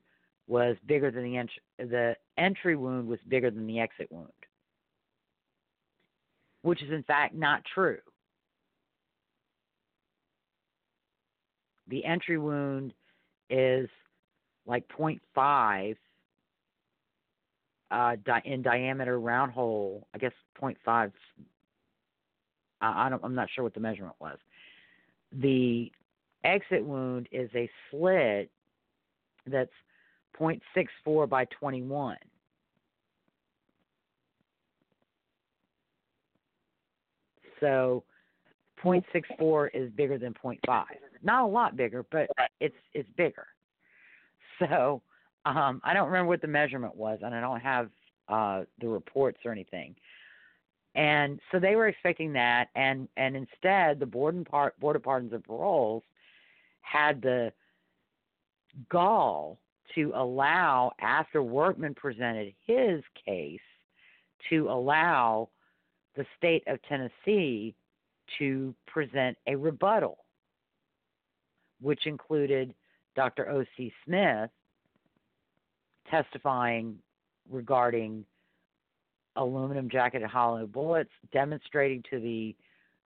was bigger than the ent- the entry wound was bigger than the exit wound, which is in fact not true. The entry wound is like 0.5 uh, di- in diameter round hole. I guess 0.5. I, I don't, I'm not sure what the measurement was. The exit wound is a slit that's 0.64 by 21. So 0.64 is bigger than 0.5. Not a lot bigger, but it's it's bigger. So um, I don't remember what the measurement was, and I don't have uh, the reports or anything. And so they were expecting that, and and instead the board and par- board of pardons and paroles had the gall to allow after Workman presented his case to allow the state of Tennessee to present a rebuttal, which included Dr. O.C. Smith testifying regarding aluminum jacketed hollow bullets, demonstrating to the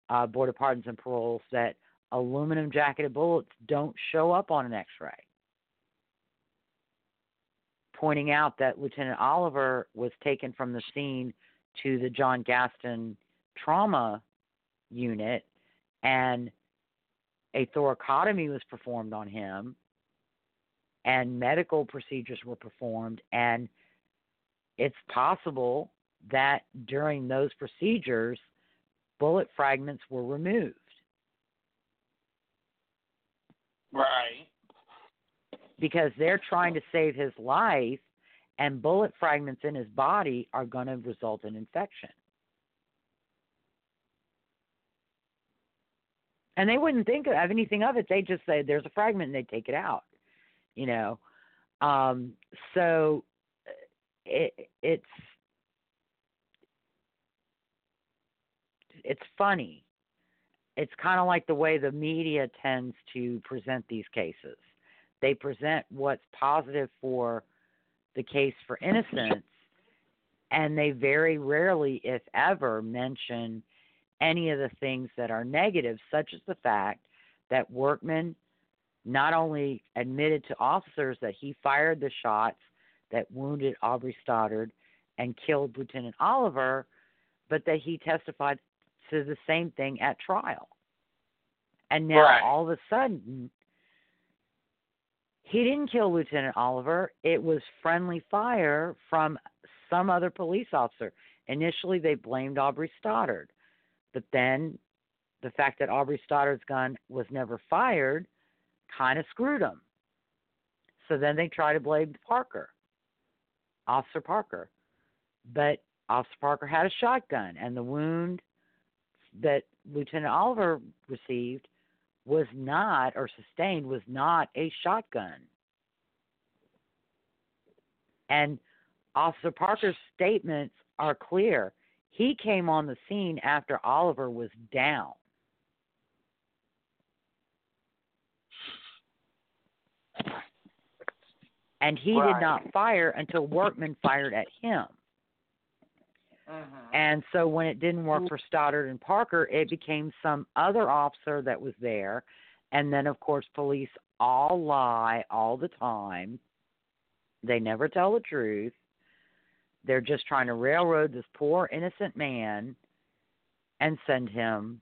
uh, Board of Pardons and Paroles that aluminum jacketed bullets don't show up on an x ray. Pointing out that Lieutenant Oliver was taken from the scene to the John Gaston trauma unit and a thoracotomy was performed on him and medical procedures were performed and it's possible that during those procedures bullet fragments were removed Right. because they're trying to save his life and bullet fragments in his body are going to result in infection and they wouldn't think of anything of it. They just say there's a fragment and they take it out, you know. Um, so it, it's it's funny. It's kind of like the way the media tends to present these cases. They present what's positive for the case for innocence, and they very rarely, if ever, mention any of the things that are negative, such as the fact that Workman not only admitted to officers that he fired the shots that wounded Aubrey Stoddard and killed Lieutenant Oliver, but that he testified to the same thing at trial. And now Right. all of a sudden, he didn't kill Lieutenant Oliver. It was friendly fire from some other police officer. Initially, they blamed Aubrey Stoddard. But then the fact that Aubrey Stoddard's gun was never fired kind of screwed them. So then they try to blame Parker, Officer Parker. But Officer Parker had a shotgun, and the wound that Lieutenant Oliver received was not, or sustained, was not a shotgun. And Officer Parker's statements are clear. He came on the scene after Oliver was down. And he Right. did not fire until Workman fired at him. Mhm. And so when it didn't work for Stoddard and Parker, it became some other officer that was there. And then, of course, police all lie all the time. They never tell the truth. They're just trying to railroad this poor innocent man and send him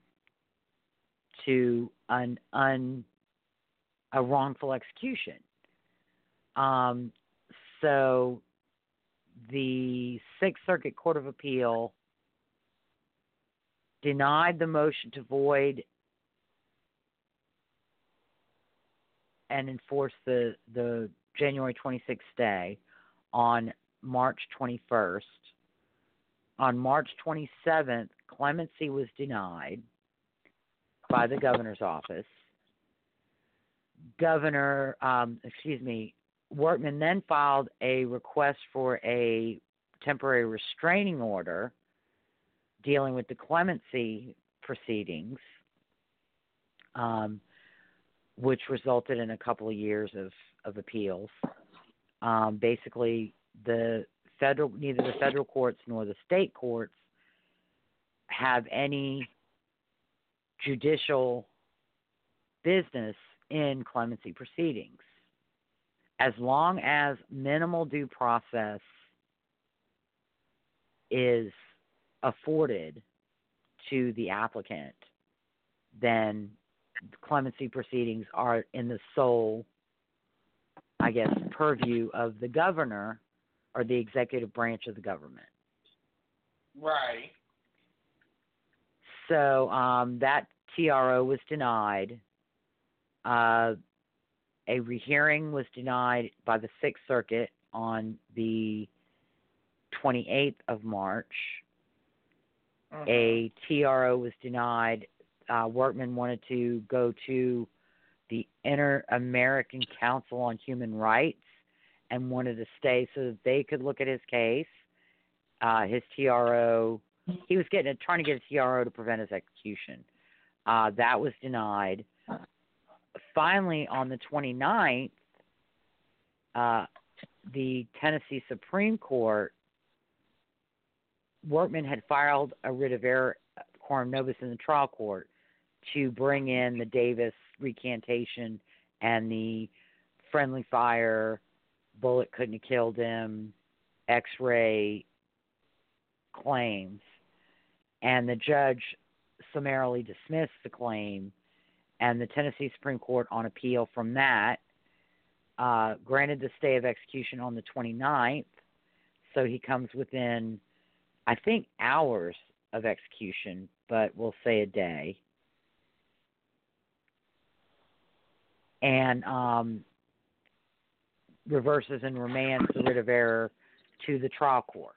to an un a wrongful execution. Um, so the Sixth Circuit Court of Appeal denied the motion to void and enforce the the January 26th stay on March 21st. On March 27th, clemency was denied by the governor's office. Governor, um, excuse me, Workman then filed a request for a temporary restraining order dealing with the clemency proceedings, um, which resulted in a couple of years of, of appeals. Um, basically, the federal neither the federal courts nor the state courts have any judicial business in clemency proceedings as long as minimal due process is afforded to the applicant, then clemency proceedings are in the sole, I guess, purview of the governor or the executive branch of the government. Right. So um, that TRO was denied. Uh, a rehearing was denied by the Sixth Circuit on the 28th of March. Mhm. A TRO was denied. Uh, Workman wanted to go to the Inter American Council on Human Rights and wanted to stay so that they could look at his case. Uh, his TRO, he was getting trying to get a TRO to prevent his execution. Uh, that was denied. Finally, on the 29th, uh, the Tennessee Supreme Court, Workman had filed a writ of error coram nobis in the trial court to bring in the Davis recantation and the friendly fire, bullet couldn't have killed him, x ray claims. And the judge summarily dismissed the claim, and the Tennessee Supreme Court, on appeal from that, uh, granted the stay of execution on the 29th. So he comes within, I think, hours of execution, but we'll say a day. And um, reverses and remands the writ of error to the trial court.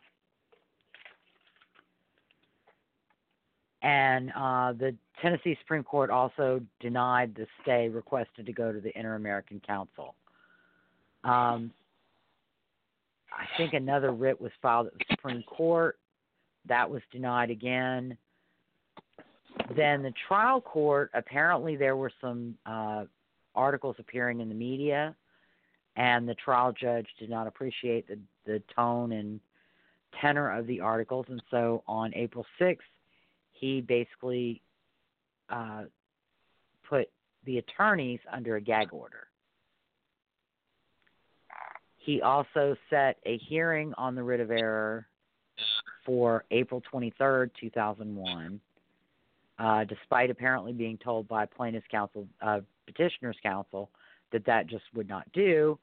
And uh, the Tennessee Supreme Court also denied the stay requested to go to the Inter American Council. Um, I think another writ was filed at the Supreme Court. That was denied again. Then the trial court, apparently, there were some uh, articles appearing in the media, and the trial judge did not appreciate the, the tone and tenor of the articles. And so on April 6th, he basically uh, put the attorneys under a gag order. He also set a hearing on the writ of error for April 23rd, 2001, uh, despite apparently being told by plaintiff's counsel, uh, petitioner's counsel, that that just would not do.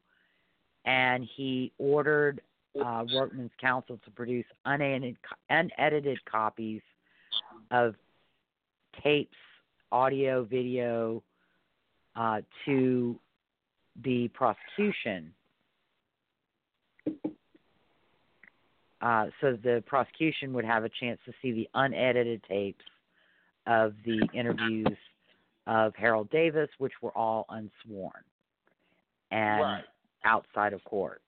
And he ordered uh, Workman's counsel to produce unedited, unedited copies of tapes, audio, video uh, to the prosecution. Uh, so the prosecution would have a chance to see the unedited tapes of the interviews of Harold Davis, which were all unsworn and Right. outside of court.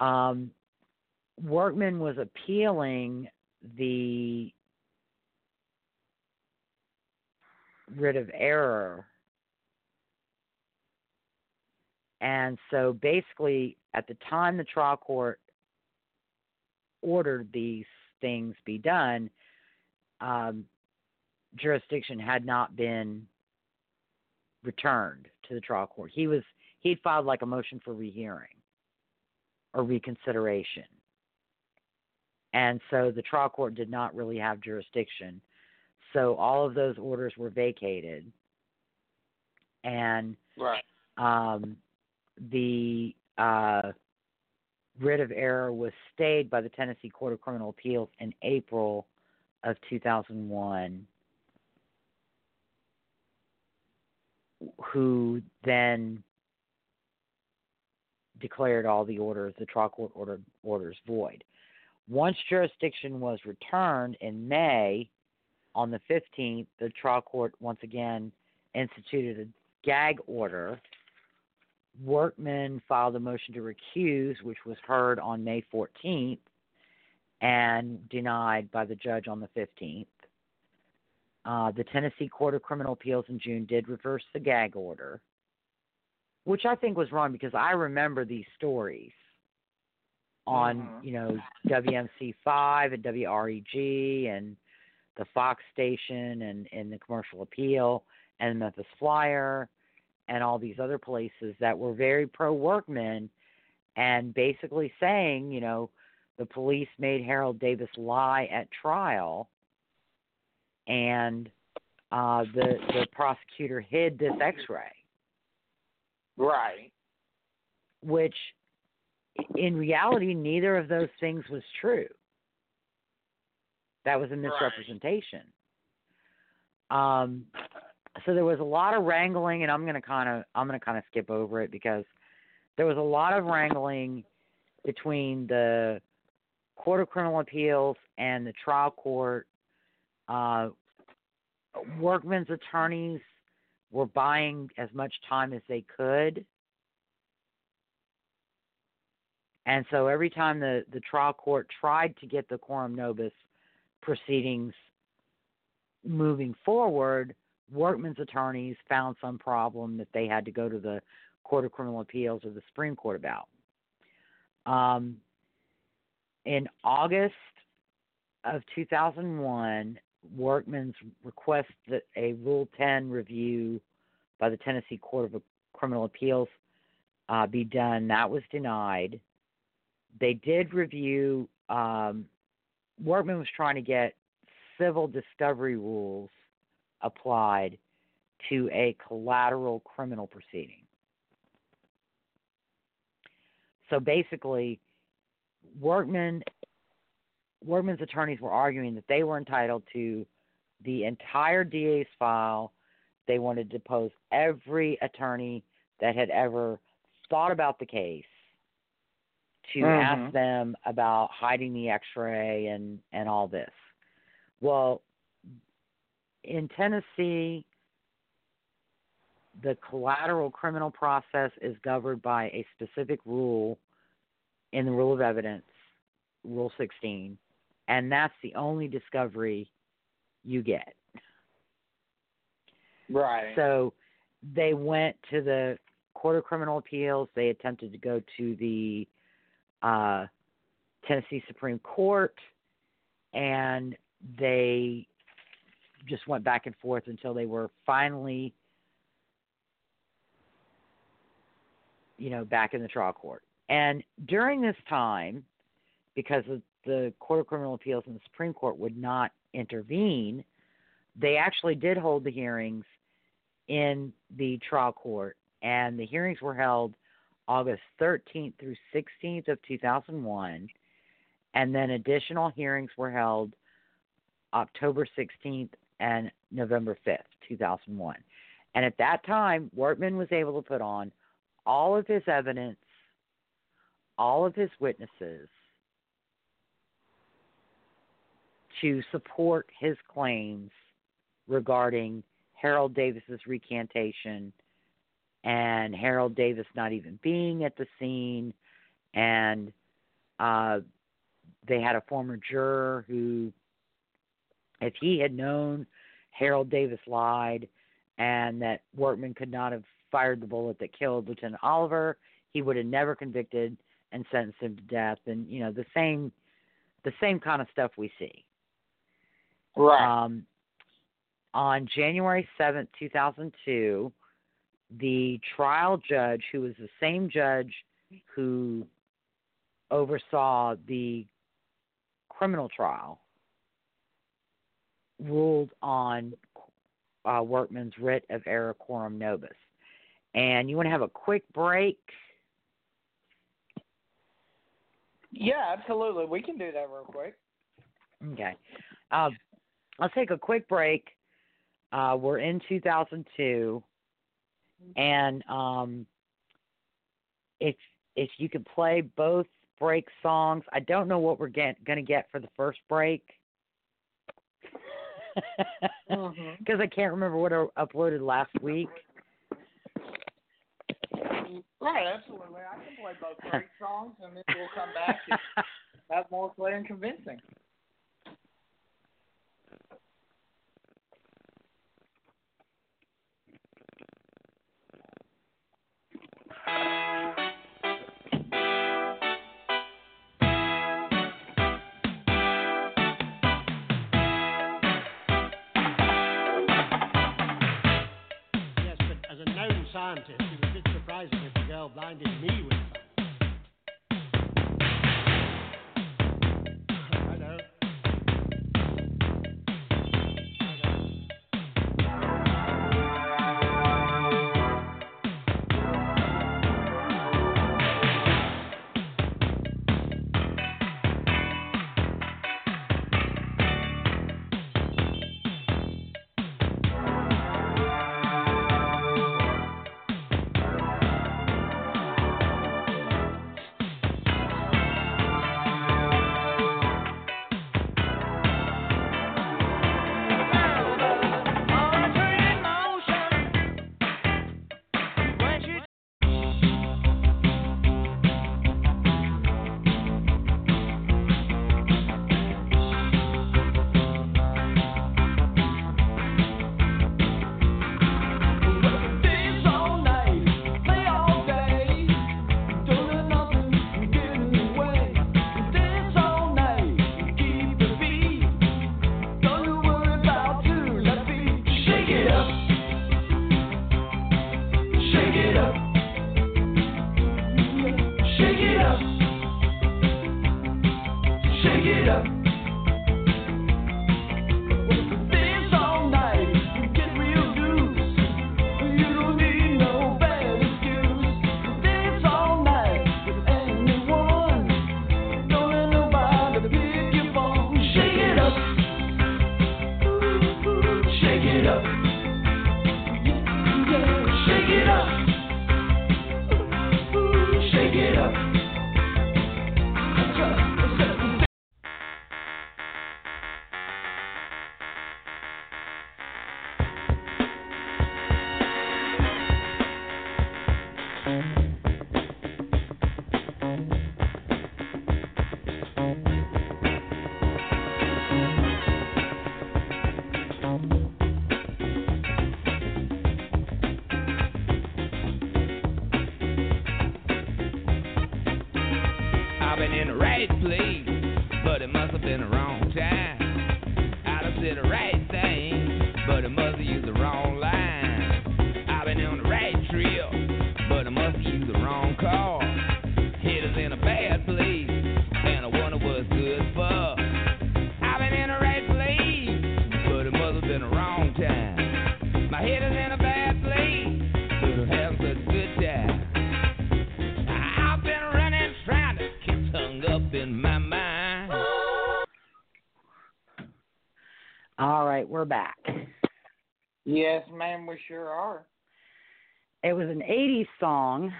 Um, Workman was appealing the writ of error. And so basically, at the time the trial court ordered these things be done, um, jurisdiction had not been returned to the trial court. He was he'd filed like a motion for rehearing or reconsideration. And so the trial court did not really have jurisdiction. So all of those orders were vacated. And Right. um, the uh, writ of error was stayed by the Tennessee Court of Criminal Appeals in April of 2001, who then declared all the orders, the trial court ordered orders void. Once jurisdiction was returned in May, on the 15th, the trial court once again instituted a gag order. Workman filed a motion to recuse, which was heard on May 14th and denied by the judge on the 15th. Uh, the Tennessee Court of Criminal Appeals in June did reverse the gag order, which I think was wrong because I remember these stories on, Mhm. you know, WMC five and WREG and the Fox station and, and the Commercial Appeal and the Memphis Flyer and all these other places that were very pro Workman and basically saying, you know, the police made Harold Davis lie at trial and uh, the the prosecutor hid this X-ray, Right. which in reality neither of those things was true. That was a misrepresentation. Um, so there was a lot of wrangling, and I'm going to kind of I'm going to kind of skip over it because there was a lot of wrangling between the Court of Criminal Appeals and the trial court. Uh, Workman's attorneys were buying as much time as they could. And so every time the, the trial court tried to get the coram nobis proceedings moving forward, Workman's attorneys found some problem that they had to go to the Court of Criminal Appeals or the Supreme Court about. Um, in August of 2001, Workman's request that a Rule 10 review by the Tennessee Court of Criminal Appeals uh, be done. That was denied. They did review. Um, Workman was trying to get civil discovery rules applied to a collateral criminal proceeding. So basically, Workman Workman's attorneys were arguing that they were entitled to the entire DA's file. They wanted to depose every attorney that had ever thought about the case to Mhm. ask them about hiding the x-ray and and all this. Well, in Tennessee the collateral criminal process is governed by a specific rule in the rule of evidence, rule 16, and that's the only discovery you get. Right. So they went to the Court of Criminal Appeals. They attempted to go to the uh, Tennessee Supreme Court, and they just went back and forth until they were finally, you know, back in the trial court. And during this time, because the Court of Criminal Appeals and the Supreme Court would not intervene, they actually did hold the hearings in the trial court, and the hearings were held August 13th through 16th of 2001, and then additional hearings were held October 16th and November 5th, 2001. And at that time, Workman was able to put on all of his evidence, all of his witnesses to support his claims regarding Harold Davis's recantation and Harold Davis not even being at the scene and Uh, they had a former juror who, if he had known Harold Davis lied and that Workman could not have fired the bullet that killed Lieutenant Oliver, he would have never convicted and sentenced him to death. And you know the same, the same kind of stuff we see. Right. Um, on January 7th, 2002, the trial judge, who was the same judge who oversaw the criminal trial, ruled on uh, Workman's writ of error coram nobis. And you want to have a quick break? yeah, absolutely. We can do that real quick. Okay. Uh, I'll take a quick break. Uh, we're in 2002, and um, if if you could play both break songs, I don't know what we're get, going to get for the first break because Mhm. I can't remember what I uploaded last week. Right, absolutely. I can play both great songs, and then we'll come back and have more clear and convincing. Yes, but as a known scientist, it was a bit surprising if the girl blinded me with sure are. It was an 80s song.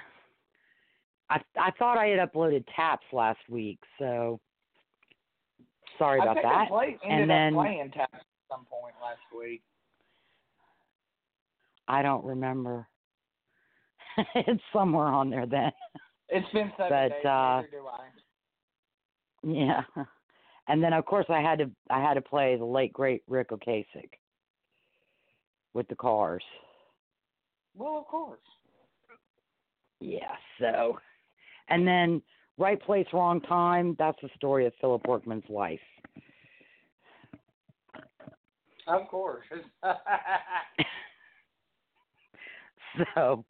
I I thought I had uploaded taps last week, so sorry about that. Ended and then up playing taps at some point last week. I don't remember. it's somewhere on there then. It's been seven But, days. uh, do I. Yeah. And then of course I had to I had to play the late great Ric Ocasek with the cars. Well, of course. Yeah, so and then right place, wrong time, that's the story of Philip Workman's life. Of course. so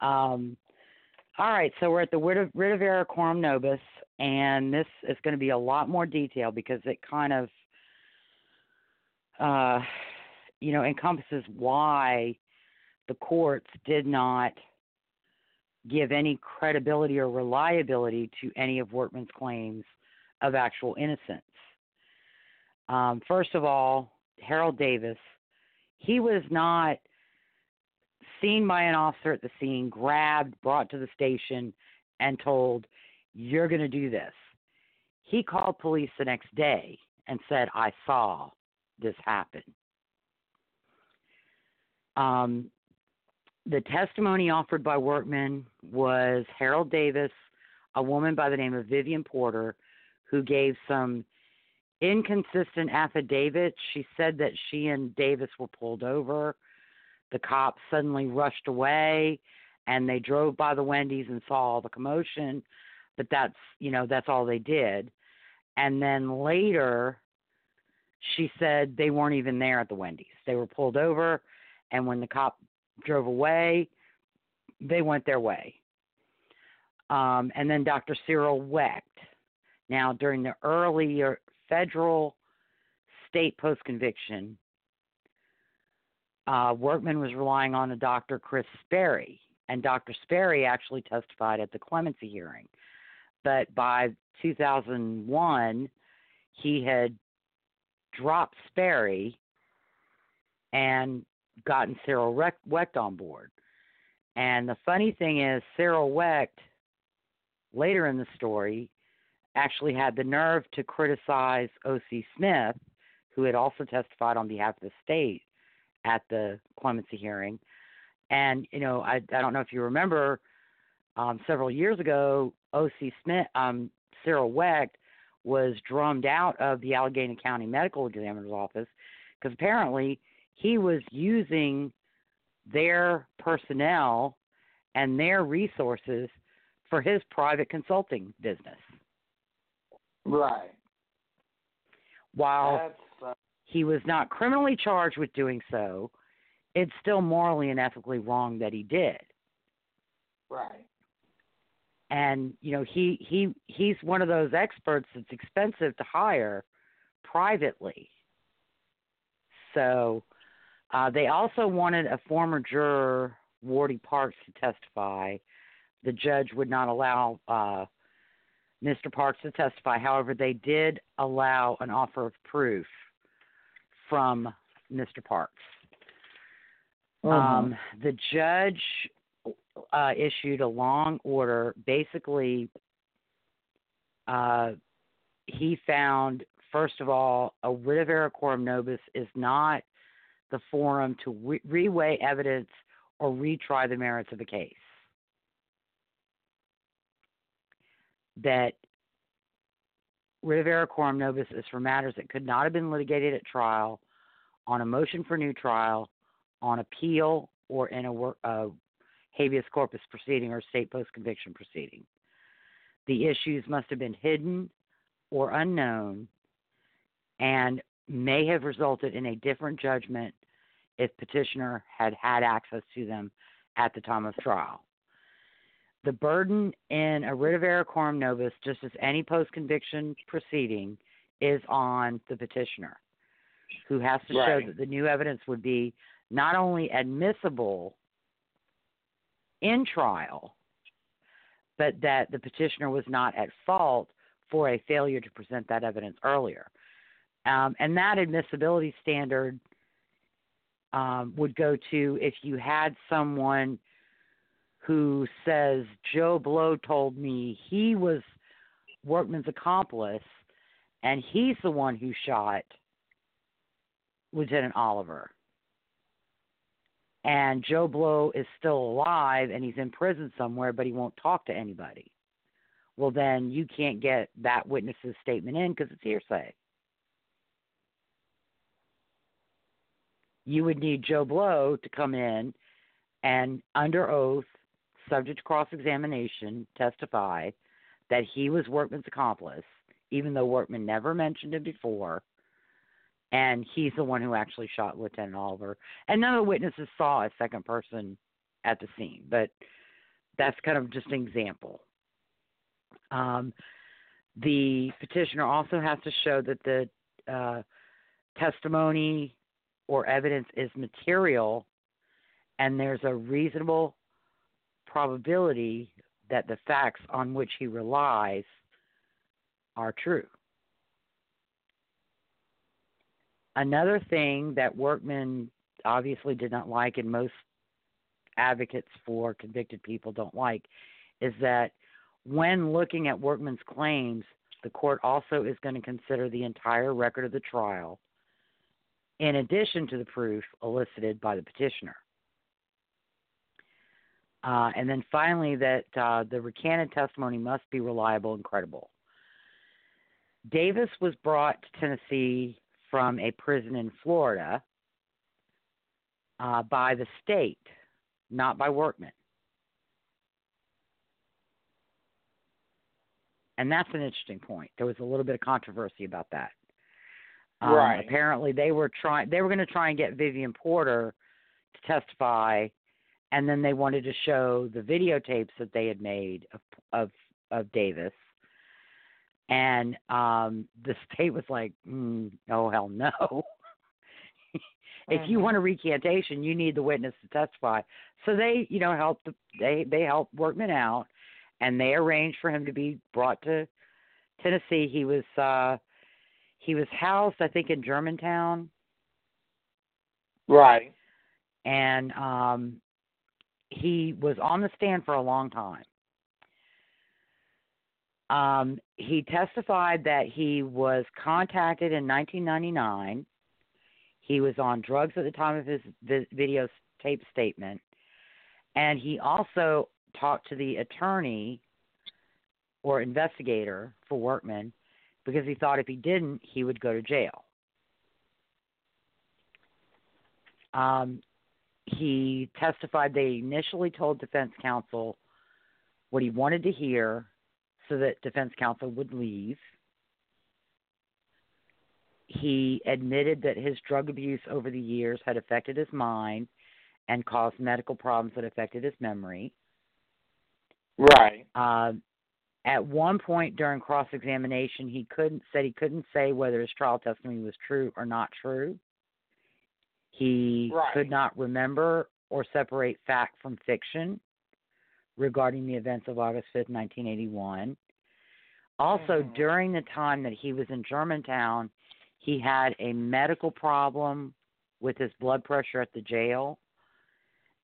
um all right, so we're at the Writ of, Writ of Error Coram Nobis, and this is going to be a lot more detail because it kind of, uh, you know, encompasses why the courts did not give any credibility or reliability to any of Workman's claims of actual innocence. Um, first of all, Harold Davis, he was not seen by an officer at the scene, grabbed, brought to the station, and told, You're going to do this. He called police the next day and said, I saw this happen. Um, the testimony offered by Workman was Harold Davis, a woman by the name of Vivian Porter, who gave some inconsistent affidavits. She said that she and Davis were pulled over the cops suddenly rushed away and they drove by the Wendy's and saw all the commotion, but that's, you know, that's all they did. And then later she said they weren't even there at the Wendy's. They were pulled over and when the cop drove away, they went their way. Um, and then Dr. Cyril Wecht. Now, during the earlier federal state post conviction, uh, Workman was relying on a Dr. Kris Sperry, and Dr. Sperry actually testified at the clemency hearing. But by 2001, he had dropped Sperry and gotten Cyril Wecht on board. And the funny thing is, Cyril Wecht, later in the story, actually had the nerve to criticize O.C. Smith, who had also testified on behalf of the state, at the clemency hearing. And you know, I I don't know if you remember, um, several years ago, O.C. Smith, um, Cyril Wecht was drummed out of the Allegheny County Medical Examiner's office because apparently he was using their personnel and their resources for his private consulting business. Right. While That's uh, he was not criminally charged with doing so, it's still morally and ethically wrong that he did. right. And you know, he he he's one of those experts that's expensive to hire privately. So uh, they also wanted a former juror, Wardy Parks, to testify. The judge would not allow uh, Mr. Parks to testify. However, they did allow an offer of proof from Mr. Parks. Uh-huh. Um, the judge uh, issued a long order. Basically, uh, he found, first of all, a writ of error coram nobis is not the forum to re- reweigh evidence or retry the merits of a case. That error coram nobis is for matters that could not have been litigated at trial, on a motion for new trial, on appeal, or in a habeas corpus proceeding or state post conviction proceeding. The issues must have been hidden or unknown and may have resulted in a different judgment if petitioner had had access to them at the time of trial. The burden in a writ of error coram nobis, just as any post conviction proceeding, is on the petitioner, who has to Right. show that the new evidence would be not only admissible in trial, but that the petitioner was not at fault for a failure to present that evidence earlier. Um, and that admissibility standard um, would go to if you had someone who says Joe Blow told me he was Workman's accomplice and he's the one who shot Lieutenant Oliver. And Joe Blow is still alive and he's in prison somewhere, but he won't talk to anybody. well, then you can't get that witness's statement in because it's hearsay. You would need Joe Blow to come in and, under oath, subject to cross examination, testify that he was Workman's accomplice, even though Workman never mentioned it before. And he's the one who actually shot Lieutenant Oliver. And none of the witnesses saw a second person at the scene, but that's kind of just an example. Um, the petitioner also has to show that the uh, testimony or evidence is material and there's a reasonable probability that the facts on which he relies are true. Another thing that Workman obviously did not like, and most advocates for convicted people don't like, is that when looking at Workman's claims, the court also is going to consider the entire record of the trial in addition to the proof elicited by the petitioner. Uh, and then finally, that uh, the recanted testimony must be reliable and credible. Davis was brought to Tennessee from a prison in Florida uh, by the state, not by Workman. And that's an interesting point. There was a little bit of controversy about that. Um, Right. Apparently, they were trying. They were going to try and get Vivian Porter to testify, and then they wanted to show the videotapes that they had made of of, of Davis. And um, the state was like, mm, "Oh hell no! if you Mhm. want a recantation, you need the witness to testify." So they, you know, helped. The, they they helped Workman out, and they arranged for him to be brought to Tennessee. He was uh, he was housed, I think, in Germantown, Right. and um, he was on the stand for a long time. Um, he testified that he was contacted in 1999. He was on drugs at the time of his vi- videotape statement, and he also talked to the attorney or investigator for Workman because he thought if he didn't, he would go to jail. Um, he testified they initially told defense counsel what he wanted to hear so that defense counsel would leave. He admitted that his drug abuse over the years had affected his mind and caused medical problems that affected his memory. Right. Uh, at one point during cross examination, he couldn't said he couldn't say whether his trial testimony was true or not true. He Right. could not remember or separate fact from fiction regarding the events of August 5th, 1981. Also, Mhm. during the time that he was in Germantown, he had a medical problem with his blood pressure at the jail,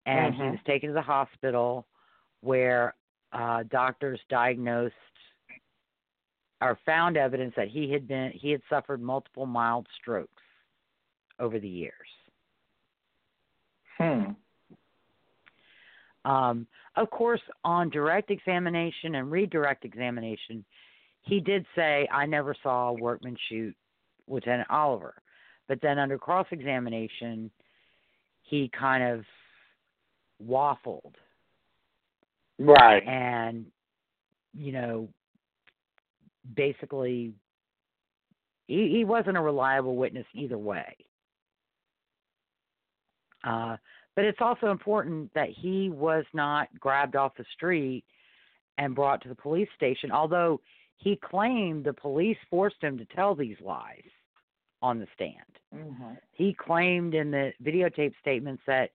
and he Mhm. was taken to the hospital where uh, doctors diagnosed or found evidence that he had been he had suffered multiple mild strokes over the years. Hmm. Um, of course, on direct examination and redirect examination, he did say, I never saw a workman shoot Lieutenant Oliver. But then under cross examination, he kind of waffled Right. and, you know, basically, he, he wasn't a reliable witness either way. Uh, but it's also important that he was not grabbed off the street and brought to the police station, although he claimed the police forced him to tell these lies on the stand. hmm He claimed in the videotape statements that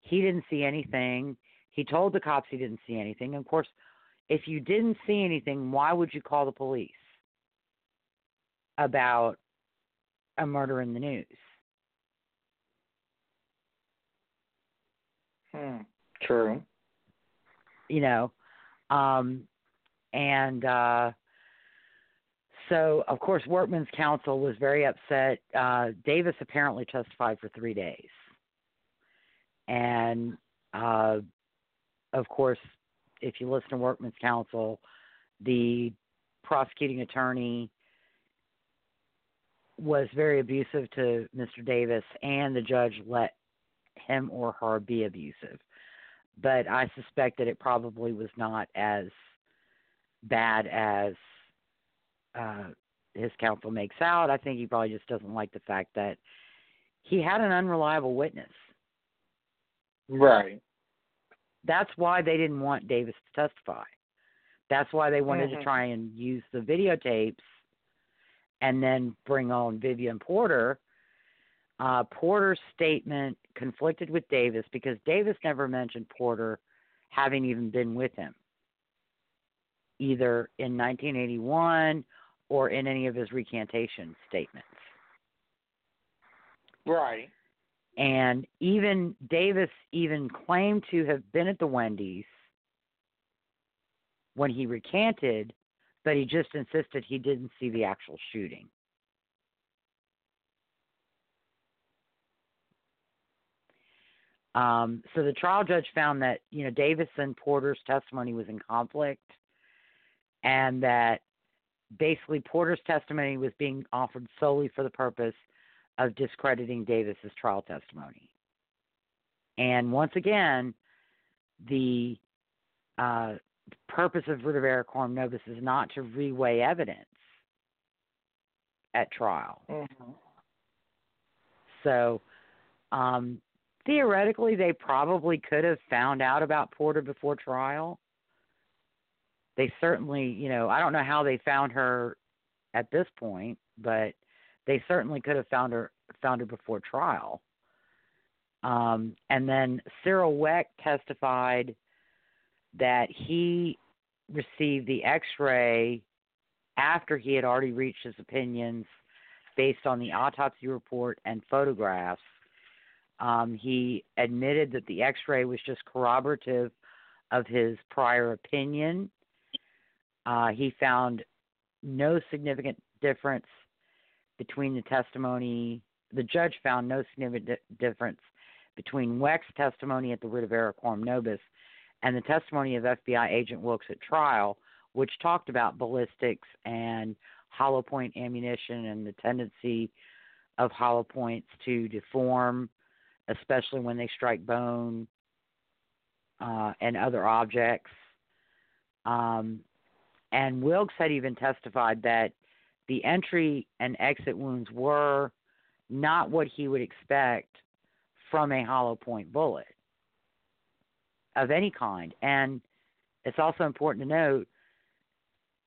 he didn't see anything. He told the cops he didn't see anything. Of course, if you didn't see anything, why would you call the police about a murder in the news? Hmm. True. you know um and uh so of course workman's counsel was very upset uh davis apparently testified for three days and uh of course if you listen to workman's counsel the prosecuting attorney was very abusive to Mr. Davis, and the judge let him or her be abusive. But I suspect that it probably was not as bad as uh, his counsel makes out. I think he probably just doesn't like the fact that he had an unreliable witness. Right. That's why they didn't want Davis to testify. That's why they wanted Mhm. to try and use the videotapes and then bring on Vivian Porter. Uh, Porter's statement conflicted with Davis because Davis never mentioned Porter having even been with him, either in 1981 or in any of his recantation statements. Right. And even Davis even claimed to have been at the Wendy's when he recanted, but he just insisted he didn't see the actual shooting. Um, so the trial judge found that you know Davis and Porter's testimony was in conflict, and that basically Porter's testimony was being offered solely for the purpose of discrediting Davis's trial testimony. And once again, the uh, purpose of error coram nobis is not to reweigh evidence at trial. Mm-hmm. So, um, theoretically, they probably could have found out about Porter before trial. They certainly, you know, I don't know how they found her at this point, but they certainly could have found her found her before trial. Um, and then Cyril Wecht testified that he received the X-ray after he had already reached his opinions based on the autopsy report and photographs. Um, he admitted that the X-ray was just corroborative of his prior opinion. Uh, he found no significant difference between the testimony. The judge found no significant di- difference between Wecht's testimony at the writ of error coram nobis and the testimony of FBI agent Wilkes at trial, which talked about ballistics and hollow point ammunition and the tendency of hollow points to deform, especially when they strike bone uh, and other objects. Um, and Wilkes had even testified that the entry and exit wounds were not what he would expect from a hollow point bullet of any kind. And it's also important to note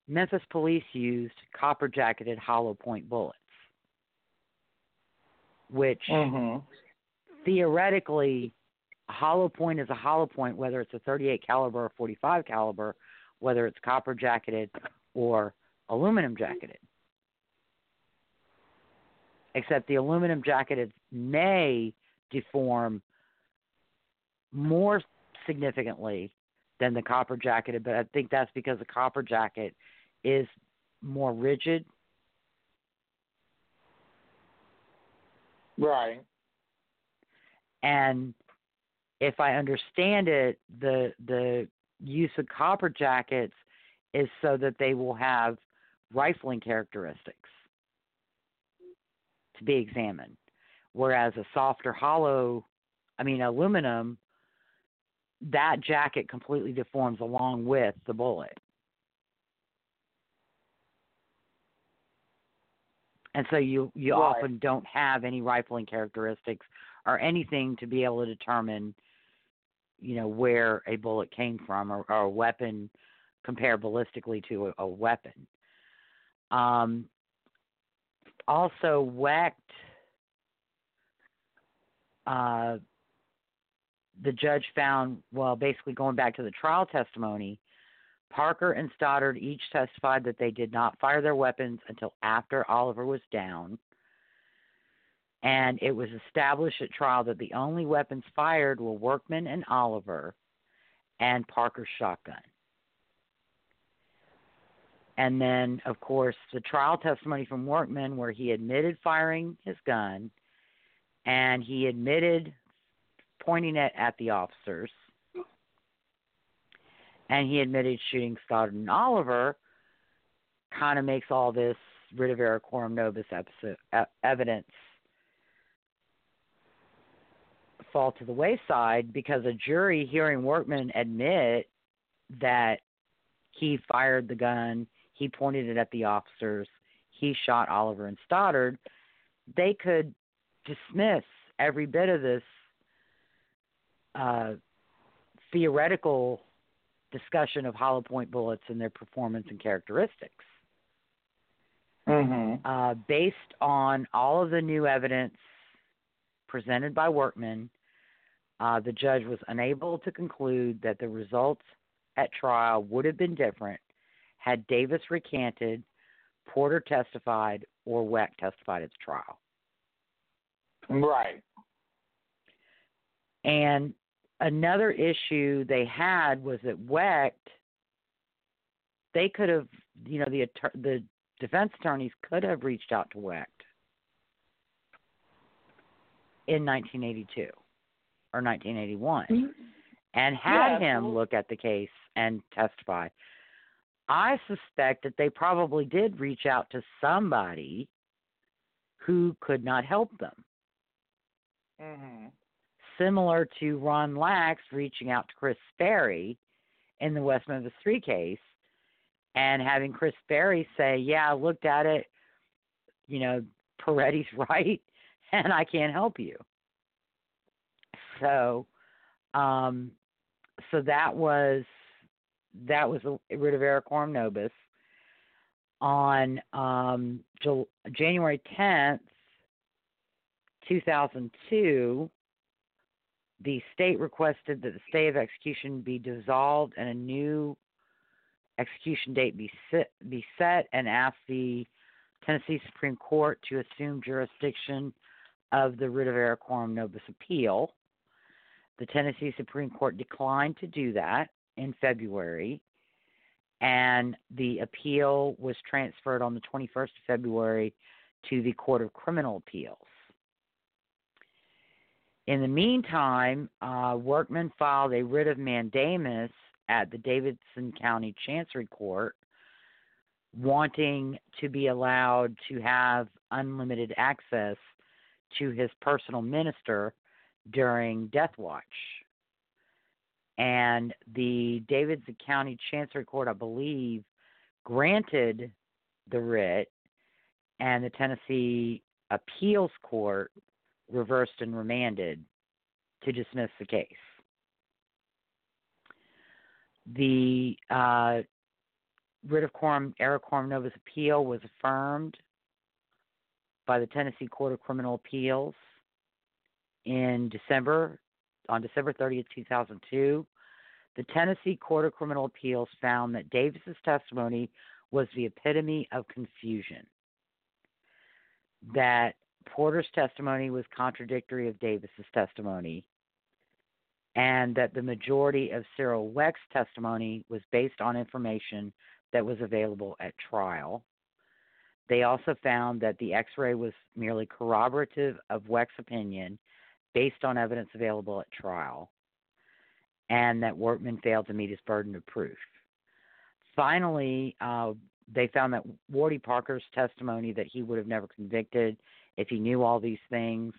Memphis police used copper jacketed hollow point bullets, which Mm-hmm. theoretically a hollow point is a hollow point whether it's a 38 caliber or 45 caliber whether it's copper jacketed or aluminum jacketed except the aluminum jacketed may deform more significantly than the copper jacketed but i think that's because the copper jacket is more rigid Right. and if I understand it, the the use of copper jackets is so that they will have rifling characteristics to be examined, whereas a softer hollow, I mean aluminum, that jacket completely deforms along with the bullet. And so you you Right. often don't have any rifling characteristics or anything to be able to determine, you know, where a bullet came from or, or a weapon compare ballistically to a, a weapon. Um, also, Wecht. Uh, the judge found, well, basically going back to the trial testimony, Parker and Stoddard each testified that they did not fire their weapons until after Oliver was down. And it was established at trial that the only weapons fired were Workman and Oliver and Parker's shotgun. And then, of course, the trial testimony from Workman, where he admitted firing his gun and he admitted pointing it at the officers. And he admitted shooting Stoddard and Oliver, kind of makes all this writ of error coram nobis evidence fall to the wayside because a jury hearing Workman admit that he fired the gun, he pointed it at the officers, he shot Oliver and Stoddard, they could dismiss every bit of this uh, theoretical discussion of hollow point bullets and their performance and characteristics. Mm-hmm. Uh, based on all of the new evidence presented by Workman, uh, the judge was unable to conclude that the results at trial would have been different had Davis recanted, Porter testified, or Wecht testified at the trial. Right. And another issue they had was that Wecht, they could have, you know, the the defense attorneys could have reached out to Wecht in 1982 or 1981 mm-hmm. and had Yeah, him look at the case and testify. I suspect that they probably did reach out to somebody who could not help them, Mm-hmm. similar to Ron Lax reaching out to Kris Sperry in the West Memphis 3 case and having Kris Sperry say, Yeah, I looked at it, you know, Peretti's right, and I can't help you. So, um, so that was that was a writ of error coram nobis on um, January tenth, two thousand two. The state requested that the stay of execution be dissolved and a new execution date be be set, and asked the Tennessee Supreme Court to assume jurisdiction of the writ of error coram nobis appeal. The Tennessee Supreme Court declined to do that in February, and the appeal was transferred on the 21st of February to the Court of Criminal Appeals. In the meantime, uh, Workman filed a writ of mandamus at the Davidson County Chancery Court, wanting to be allowed to have unlimited access to his personal minister during Death Watch. And the Davidson County Chancery Court, I believe, granted the writ, and the Tennessee Appeals Court reversed and remanded to dismiss the case. The uh, writ of coram, error coram nobis appeal was affirmed by the Tennessee Court of Criminal Appeals in December, on December 30th, 2002. The Tennessee Court of Criminal Appeals found that Davis's testimony was the epitome of confusion. That Porter's testimony was contradictory of Davis's testimony, and that the majority of Cyril Wecht's testimony was based on information that was available at trial. They also found that the x ray was merely corroborative of Wecht's opinion based on evidence available at trial, and that Workman failed to meet his burden of proof. Finally, uh, they found that Wardy Parker's testimony that he would have never convicted if he knew all these things.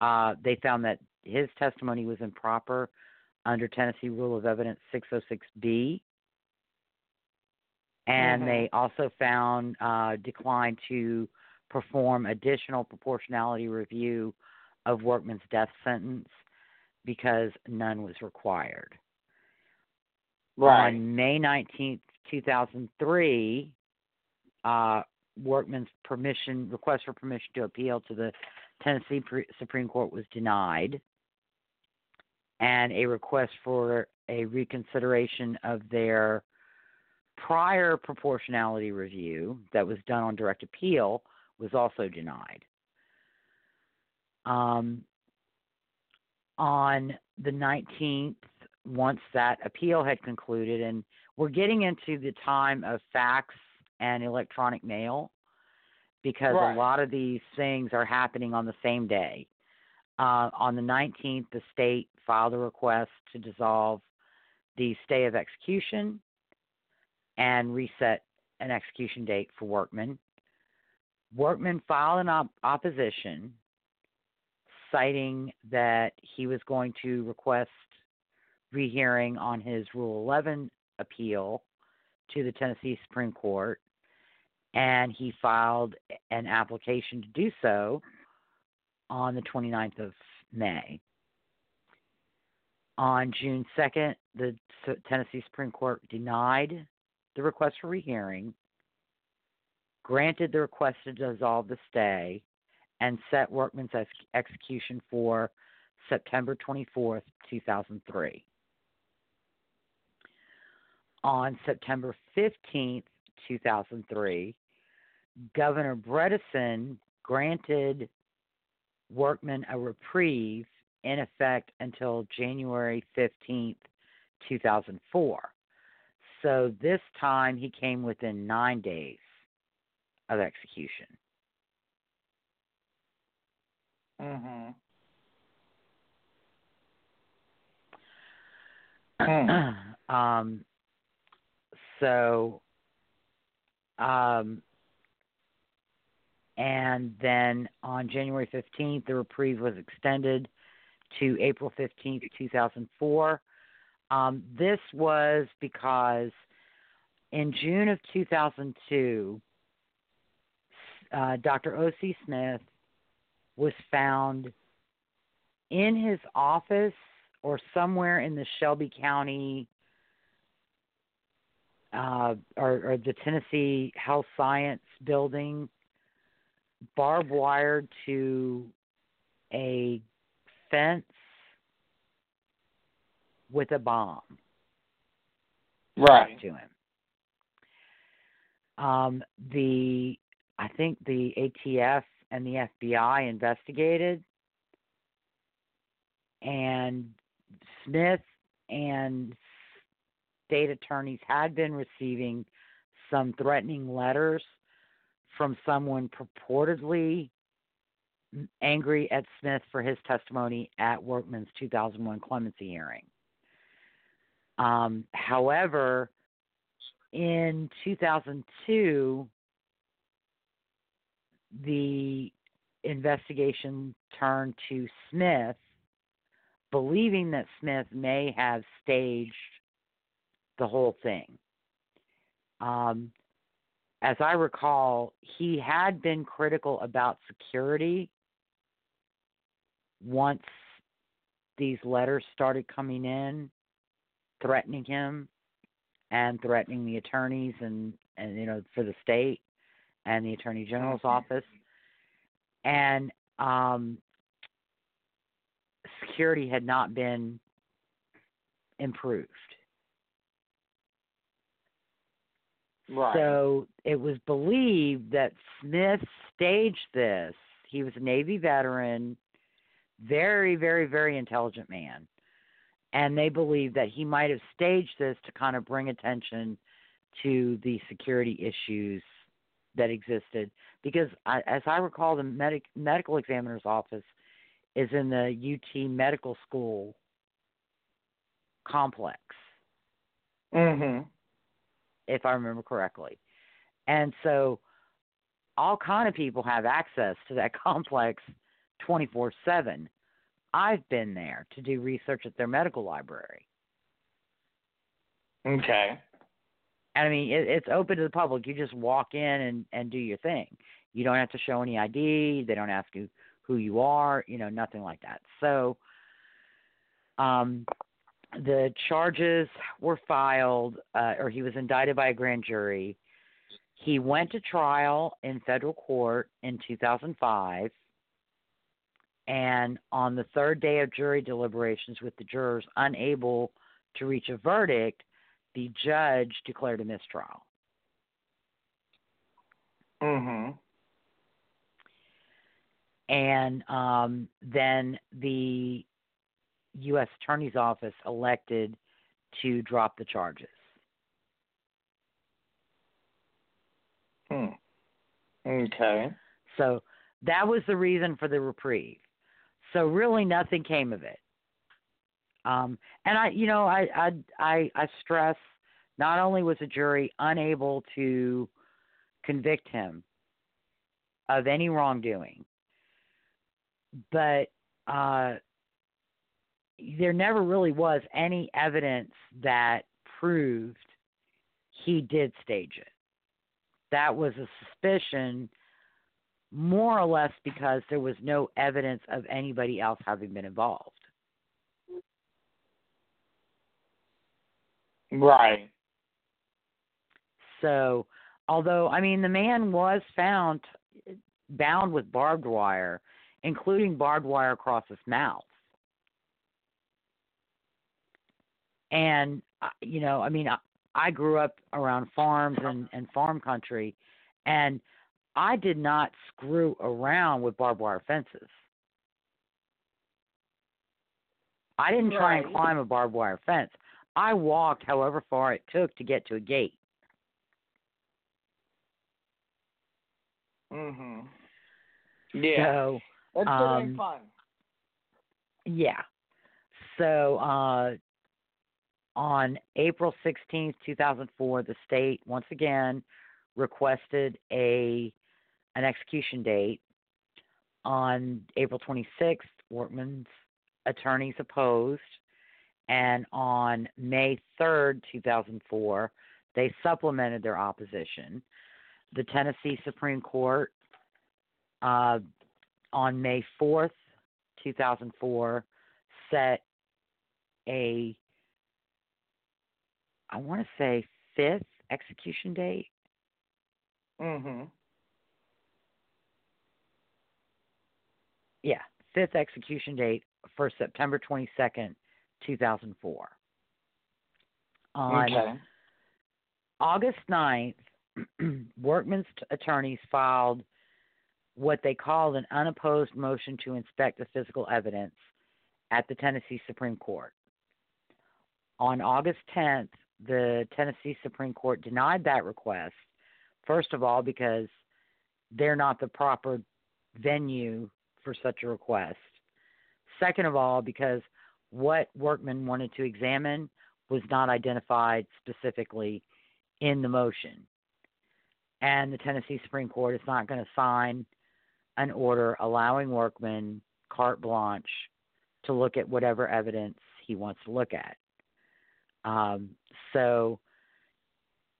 Uh, they found that his testimony was improper under Tennessee Rule of Evidence 606B. And Mhm. they also found uh, declined to perform additional proportionality review of Workman's death sentence because none was required. Right. On May 19th, 2003, uh, Workman's permission request for permission to appeal to the Tennessee Pre- Supreme Court was denied, and a request for a reconsideration of their prior proportionality review that was done on direct appeal was also denied. Um, on the 19th, once that appeal had concluded, and we're getting into the time of fax and electronic mail because Right. a lot of these things are happening on the same day. Uh, on the 19th, the state filed a request to dissolve the stay of execution and reset an execution date for Workman. Workman filed an op- opposition citing that he was going to request rehearing on his Rule 11 appeal to the Tennessee Supreme Court, and he filed an application to do so on the 29th of May. On June 2nd, the Tennessee Supreme Court denied the request for rehearing, granted the request to dissolve the stay, and set Workman's ex- execution for September 24th, 2003. On September 15th, 2003, Governor Bredesen granted Workman a reprieve in effect until January 15th, 2004. So this time he came within nine days of execution. Mhm. um, so, um, and then on January 15th, the reprieve was extended to April 15th, 2004. Um, this was because in June of 2002, uh, Dr. O.C. Smith was found in his office or somewhere in the Shelby County uh, or, or the Tennessee Health Science Building, barbed wired to a fence with a bomb Right. to him. Um, the I think the ATF and the FBI investigated, and Smith and state attorneys had been receiving some threatening letters from someone purportedly angry at Smith for his testimony at Workman's 2001 clemency hearing. Um, however, in 2002, the investigation turned to Smith, believing that Smith may have staged the whole thing. Um, as I recall, he had been critical about security once these letters started coming in, threatening him and threatening the attorneys and, and you know for the state and the attorney general's office and um, security had not been improved Right. So it was believed that Smith staged this. He was a Navy veteran, very, very, very intelligent man. And they believed that he might have staged this to kind of bring attention to the security issues that existed. Because, I, as I recall, the medic, medical examiner's office is in the UT Medical School complex mhm. if I remember correctly. And so all kind of people have access to that complex 24/7. I've been there to do research at their medical library. Okay. And I mean, it, it's open to the public. You just walk in and and do your thing. You don't have to show any ID. They don't ask you who you are. You know, nothing like that. So, um, the charges were filed, uh, or he was indicted by a grand jury. He went to trial in federal court in 2005. And on the third day of jury deliberations, with the jurors unable to reach a verdict, the judge declared a mistrial. Mhm. And um, then the U.S. Attorney's Office elected to drop the charges. Hmm. Okay. So that was the reason for the reprieve. So really nothing came of it. Um, and I, you know, I, I, I, I stress not only was the jury unable to convict him of any wrongdoing, but uh, there never really was any evidence that proved he did stage it. That was a suspicion, more or less because there was no evidence of anybody else having been involved. Right. So, although I mean the man was found bound with barbed wire, including barbed wire across his mouth. And uh, you know, I mean, I, I grew up around farms and, and farm country, and I did not screw around with barbed wire fences. I didn't try and climb a barbed wire fence. I walked however far it took to get to a gate. Mhm. Yeah. So That's um, fun. Yeah. So uh, on April 16th, 2004, the state once again requested a an execution date. On April 26th, Workman's attorneys opposed, and on May 3rd, 2004, they supplemented their opposition. The Tennessee Supreme Court uh, on May 4th, 2004 set a I want to say fifth execution date. Mm-hmm. Yeah, fifth execution date for September 22nd, 2004. On Okay. August 9th, Workman's attorneys filed what they called an unopposed motion to inspect the physical evidence at the Tennessee Supreme Court. On August 10th, the Tennessee Supreme Court denied that request, first of all, because they're not the proper venue for such a request. Second of all, because what Workman wanted to examine was not identified specifically in the motion. And the Tennessee Supreme Court is not going to sign an order allowing Workman carte blanche to look at whatever evidence he wants to look at. Um, so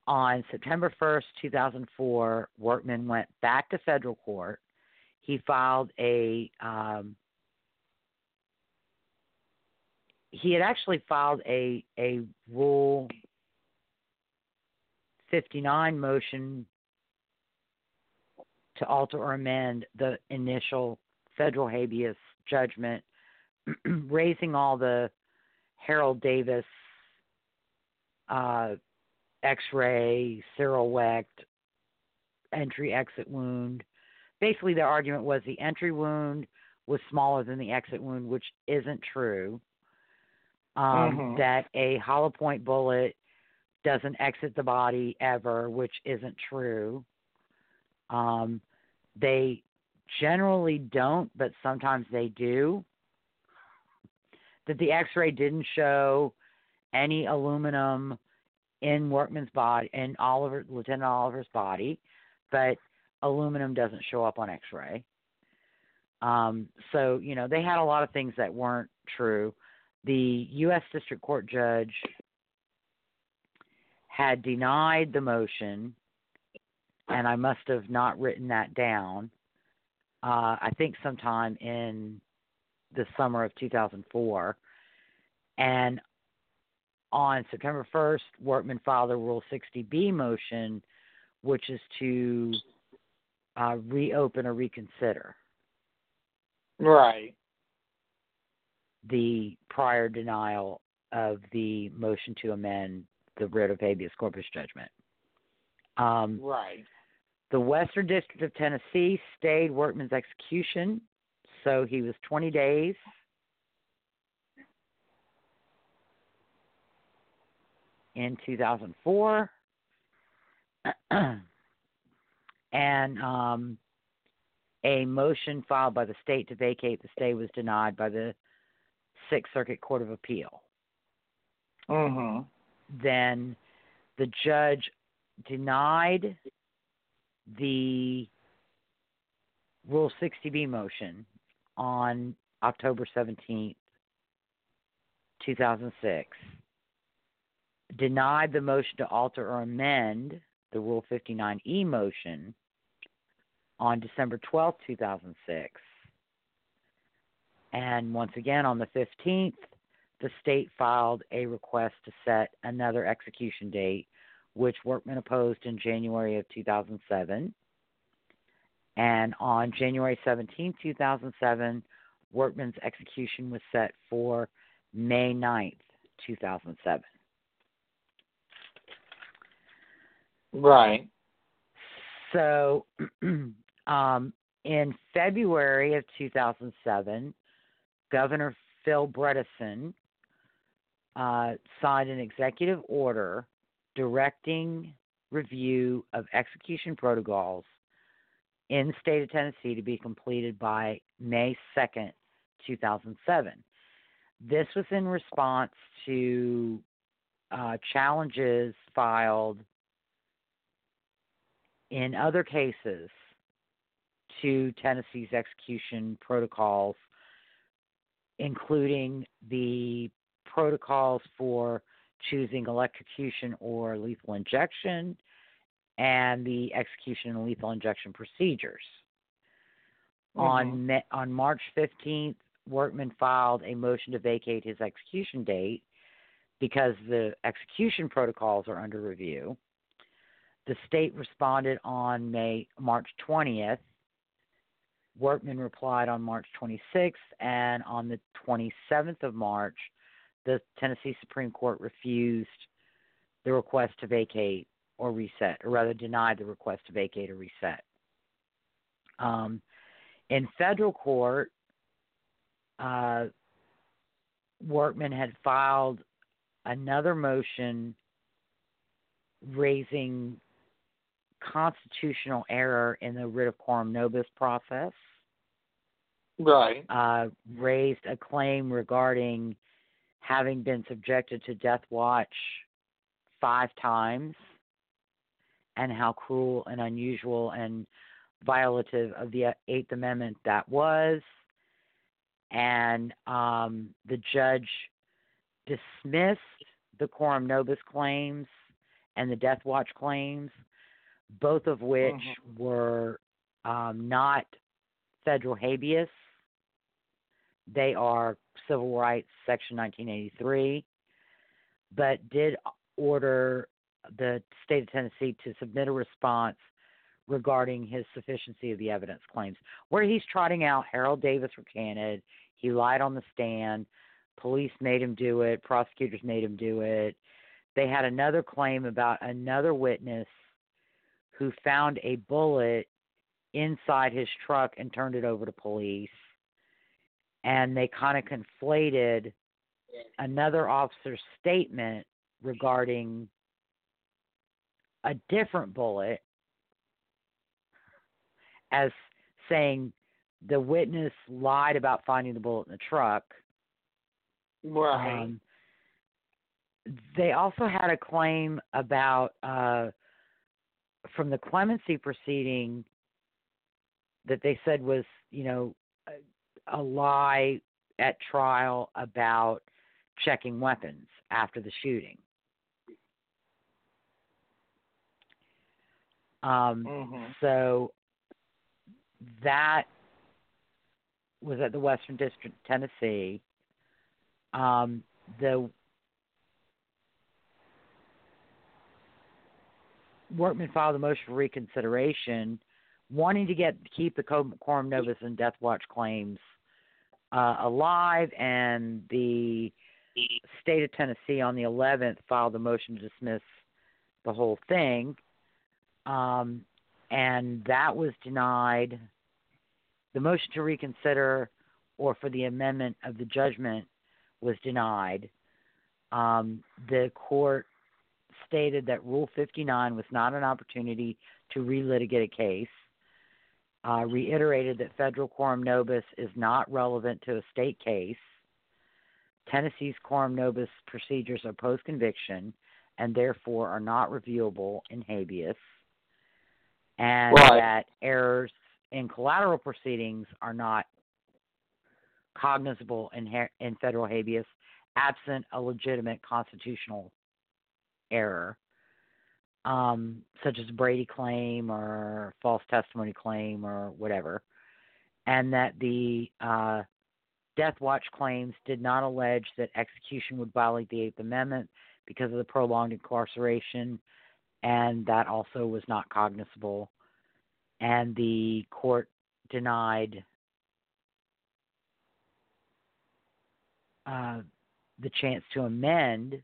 on September 1st, 2004, Workman went back to federal court. He filed a um, he had actually filed a a rule 59 motion to alter or amend the initial federal habeas judgment raising all the Harold Davis uh, x-ray Cyril Wecht entry exit wound. Basically their argument was the entry wound was smaller than the exit wound which isn't true um, Mhm. that a hollow point bullet doesn't exit the body ever, which isn't true. Um, they generally don't, but sometimes they do. That the X-ray didn't show any aluminum in Workman's body, in Oliver, Lieutenant Oliver's body, but aluminum doesn't show up on X-ray. Um, so you know they had a lot of things that weren't true the U.S. District Court judge had denied the motion, and I must have not written that down. Uh, I think sometime in the summer of 2004. And on September 1st, Workman filed a Rule 60B motion, which is to uh, reopen or reconsider. Right. The prior denial of the motion to amend the writ of habeas corpus judgment. Um, Right. the Western District of Tennessee stayed Workman's execution, so he was 20 days. In 2004, and um, a motion filed by the state to vacate the stay was denied by the Sixth Circuit Court of Appeal. Mhm. Then the judge denied the Rule 60B motion on October 17th, 2006, denied the motion to alter or amend the Rule 59E motion on December 12th, 2006. And once again, on the 15th, the state filed a request to set another execution date, which Workman opposed in January of 2007. And on January 17, 2007, Workman's execution was set for May 9th, 2007. Right. So, um, in February of 2007, Governor Phil Bredesen uh, signed an executive order directing review of execution protocols in the state of Tennessee to be completed by May 2nd, 2007. This was in response to uh, challenges filed in other cases to Tennessee's execution protocols, including the protocols for choosing electrocution or lethal injection and the execution and lethal injection procedures. Mm-hmm. On Ma- on March 15th, Workman filed a motion to vacate his execution date because the execution protocols are under review. The state responded on May March 20th. Workman replied on March 26th, and on the 27th of March, the Tennessee Supreme Court refused the request to vacate or reset, or rather denied the request to vacate or reset. Um, in federal court, uh, Workman had filed another motion raising constitutional error in the writ of coram nobis process. Right. Uh, raised a claim regarding having been subjected to death watch five times and how cruel and unusual and violative of the Eighth Amendment that was. And um, the judge dismissed the coram nobis claims and the death watch claims, both of which Mhm. were um, not federal habeas. They are civil rights, Section 1983, but did order the state of Tennessee to submit a response regarding his sufficiency of the evidence claims, where he's trotting out Harold Davis recanted, he lied on the stand, police made him do it, prosecutors made him do it. They had another claim about another witness who found a bullet inside his truck and turned it over to police. And they kind of conflated another officer's statement regarding a different bullet as saying the witness lied about finding the bullet in the truck. Right. Um, they also had a claim about uh, from the clemency proceeding that they said was, you know, a, a lie at trial about checking weapons after the shooting. Um, Mhm. So that was at the Western District Tennessee. Um, the Workman filed a motion for reconsideration, wanting to get keep the coram nobis and death watch claims uh, alive, and the state of Tennessee on the 11th filed a motion to dismiss the whole thing, um, and that was denied. The motion to reconsider or for the amendment of the judgment was denied. Um, the court stated that Rule 59 was not an opportunity to relitigate a case, uh, reiterated that federal coram nobis is not relevant to a state case, Tennessee's coram nobis procedures are post conviction and therefore are not reviewable in habeas, and Right. that errors in collateral proceedings are not cognizable in, in federal habeas absent a legitimate constitutional error, um, such as Brady claim or false testimony claim or whatever, and that the uh, Death Watch claims did not allege that execution would violate the Eighth Amendment because of the prolonged incarceration, and that also was not cognizable. And the court denied uh, the chance to amend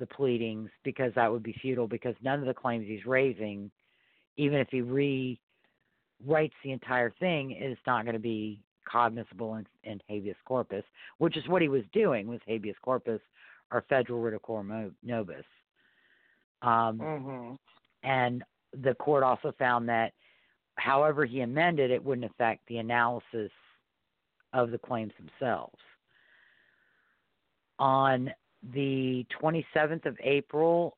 the pleadings because that would be futile because none of the claims he's raising, even if he rewrites the entire thing, is not going to be cognizable in, in habeas corpus, which is what he was doing with habeas corpus or federal writ of coram nobis. Um, Mhm. and the court also found that however he amended it wouldn't affect the analysis of the claims themselves. On the 27th of April,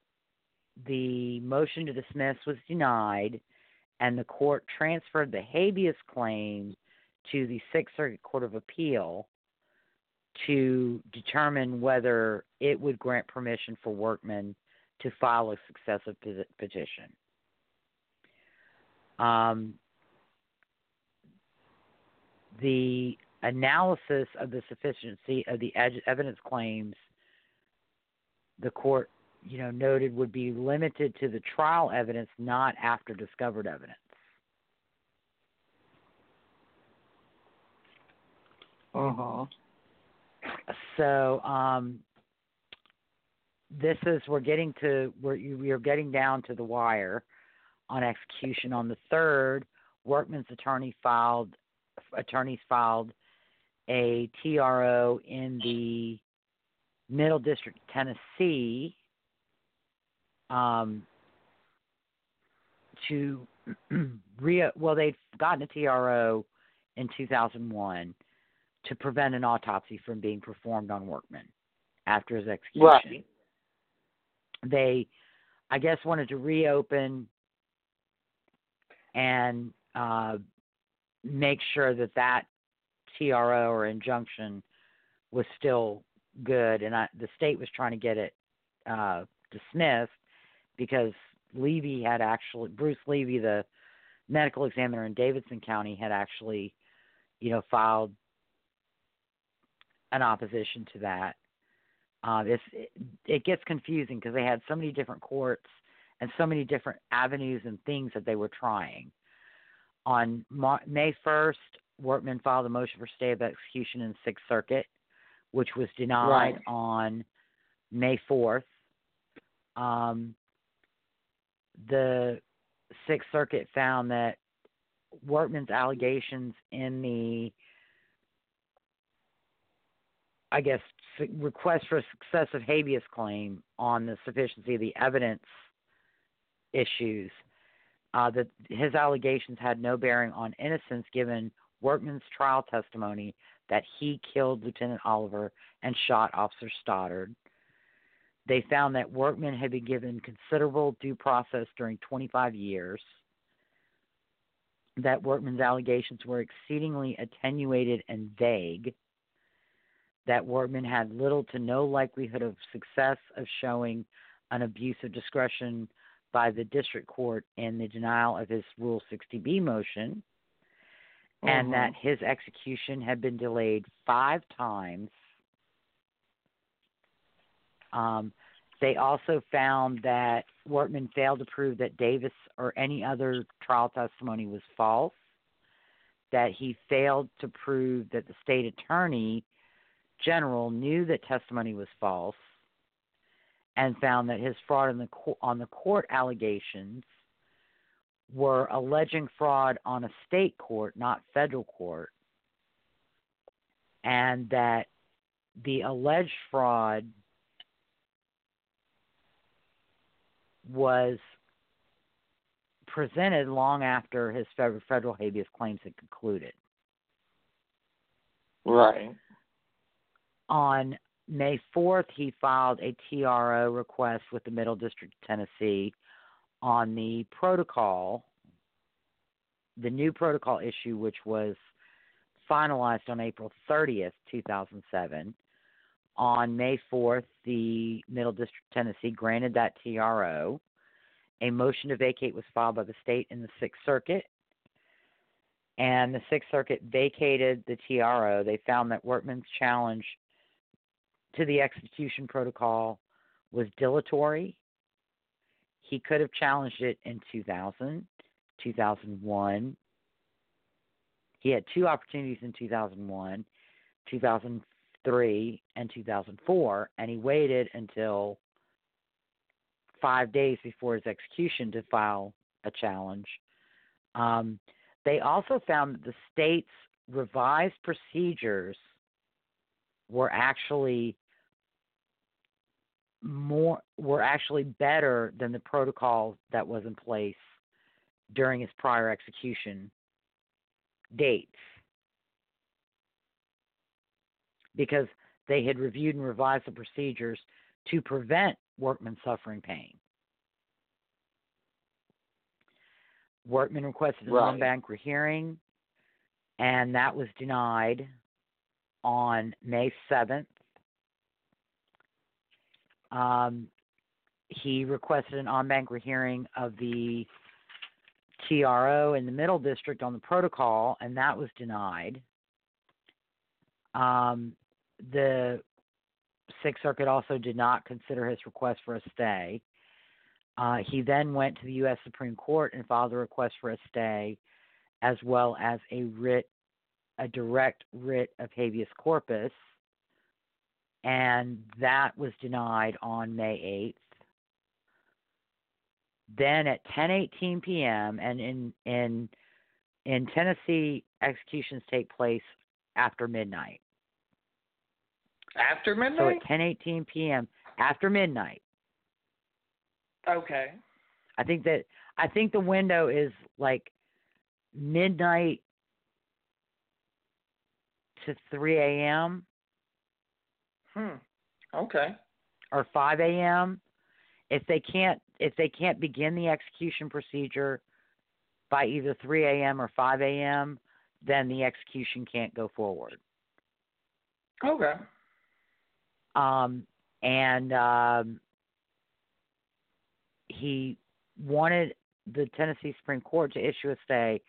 the motion to dismiss was denied, and the court transferred the habeas claim to the Sixth Circuit Court of Appeal to determine whether it would grant permission for Workman to file a successive petition. Um, the analysis of the sufficiency of the evidence claims the court you know noted would be limited to the trial evidence not after discovered evidence Mhm. so um this is we're getting to we're we're getting down to the wire on execution on the third workman's attorney filed attorneys filed a TRO in the Middle District Tennessee um to re well they'd gotten a TRO in 2001 to prevent an autopsy from being performed on Workman after his execution. Right. They, I guess, wanted to reopen and uh, make sure that that TRO or injunction was still good, and I, the state was trying to get it uh, dismissed because Levy had actually Bruce Levy, the medical examiner in Davidson County, had actually, you know, filed an opposition to that. Uh, it's, it, it gets confusing because they had so many different courts and so many different avenues and things that they were trying. On Mar- May 1st, Workman filed a motion for stay of execution in Sixth Circuit, which was denied Right. on May 4th. Um, the Sixth Circuit found that Workman's allegations in the I guess, request for a successive habeas claim on the sufficiency of the evidence issues, uh, that his allegations had no bearing on innocence given Workman's trial testimony that he killed Lieutenant Oliver and shot Officer Stoddard. They found that Workman had been given considerable due process during 25 years, that Workman's allegations were exceedingly attenuated and vague that Workman had little to no likelihood of success of showing an abuse of discretion by the district court in the denial of his Rule 60B motion, and Mhm. that his execution had been delayed five times. Um, they also found that Workman failed to prove that Davis or any other trial testimony was false, that he failed to prove that the state attorney general knew that testimony was false and found that his fraud on the co- on the court allegations were alleging fraud on a state court, not federal court, and that the alleged fraud was presented long after his federal, federal habeas claims had concluded. Right. On May 4th, he filed a TRO request with the Middle District of Tennessee on the protocol, the new protocol issue, which was finalized on April 30th, 2007. On May 4th, the Middle District of Tennessee granted that TRO. A motion to vacate was filed by the state in the Sixth Circuit, and the Sixth Circuit vacated the TRO. They found that Workman's challenge to the execution protocol was dilatory. He could have challenged it in 2000, 2001. He had two opportunities in 2001, 2003, and 2004, and he waited until five days before his execution to file a challenge. Um, they also found that the state's revised procedures were actually more were actually better than the protocol that was in place during his prior execution dates because they had reviewed and revised the procedures to prevent Workman suffering pain. Workman requested a Right. en banc rehearing, and that was denied on May 7th. Um, he requested an en banc rehearing of the TRO in the Middle District on the protocol, and that was denied. Um, the Sixth Circuit also did not consider his request for a stay. Uh, he then went to the U.S. Supreme Court and filed a request for a stay, as well as a writ, a direct writ of habeas corpus, and that was denied on May 8th. Then at 10:18 p.m. and in in in Tennessee, executions take place after midnight. After midnight. So at 10:18 p.m. after midnight. okay. I think that I think the window is like midnight to 3 a.m. Hmm. Okay. or 5 a.m. If they can't if they can't begin the execution procedure by either 3 a.m. or 5 a.m., then the execution can't go forward. Okay. Um, and um, he wanted the Tennessee Supreme Court to issue a stay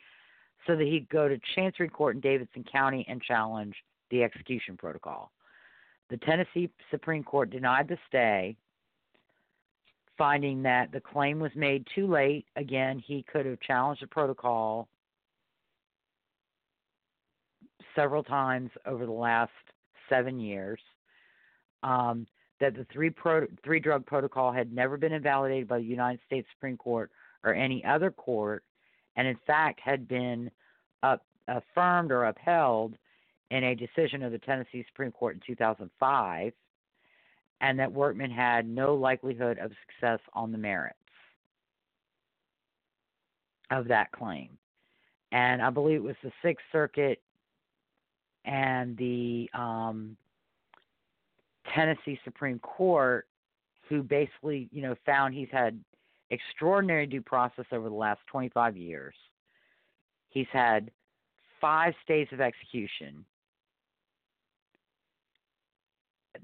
so that he'd go to Chancery Court in Davidson County and challenge the execution protocol. The Tennessee Supreme Court denied the stay, finding that the claim was made too late. Again, he could have challenged the protocol several times over the last seven years. Um, that the three pro- three drug protocol had never been invalidated by the United States Supreme Court or any other court, and in fact had been up, affirmed or upheld in a decision of the Tennessee Supreme Court in 2005, and that Workman had no likelihood of success on the merits of that claim. And I believe it was the Sixth Circuit and the um, Tennessee Supreme Court who basically, you know, found he's had extraordinary due process over the last 25 years. He's had five stays of execution.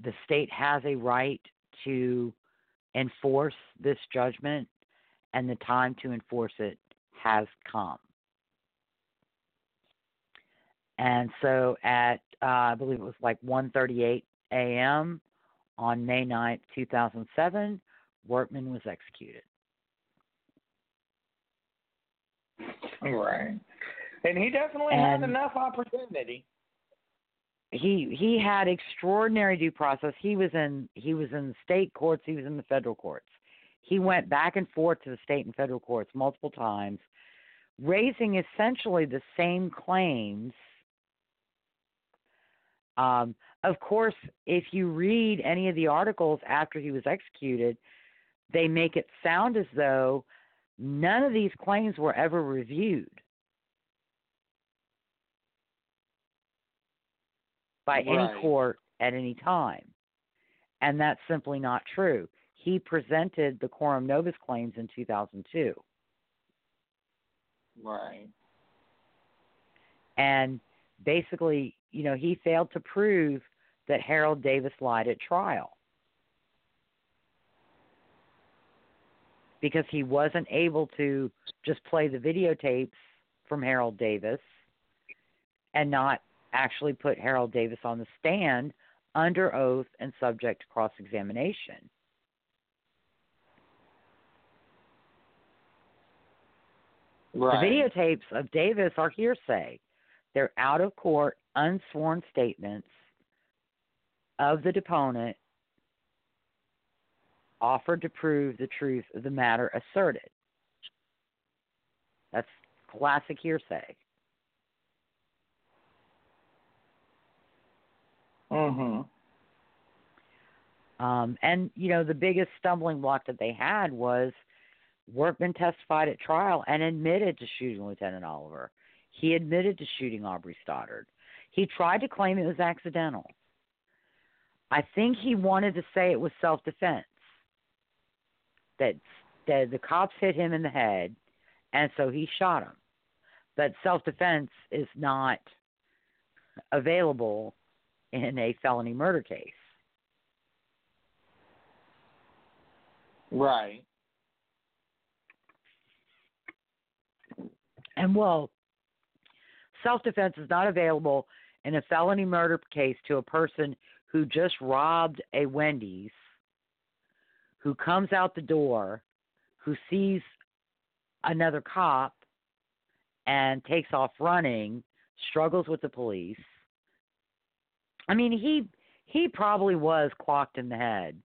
The state has a right to enforce this judgment, and the time to enforce it has come. And so at uh, I believe it was like 1:38 a.m. on May 9th, 2007, Workman was executed. Right. And he definitely And- had enough opportunity. He he had extraordinary due process. He was in he was in state courts, he was in the federal courts. He went back and forth to the state and federal courts multiple times, raising essentially the same claims. Um, of course, if you read any of the articles after he was executed, they make it sound as though none of these claims were ever reviewed by any court at any time. And that's simply not true. He presented the coram nobis claims in 2002. Right. And basically, you know, he failed to prove that Harold Davis lied at trial. Because he wasn't able to just play the videotapes from Harold Davis and not actually put Harold Davis on the stand under oath and subject to cross examination. Right. The videotapes of Davis are hearsay. They're out of court, unsworn statements of the deponent offered to prove the truth of the matter asserted. That's classic hearsay. Mhm. Um, and you know, the biggest stumbling block that they had was Workman testified at trial and admitted to shooting Lieutenant Oliver. He admitted to shooting Aubrey Stoddard. He tried to claim it was accidental. I think he wanted to say it was self defense. That that the cops hit him in the head and so he shot him. But self defense is not available in a felony murder case. Right. And well, self defense is not available in a felony murder case to a person who just robbed a Wendy's, who comes out the door, who sees another cop and takes off running, struggles with the police. I mean, he he probably was clocked in the head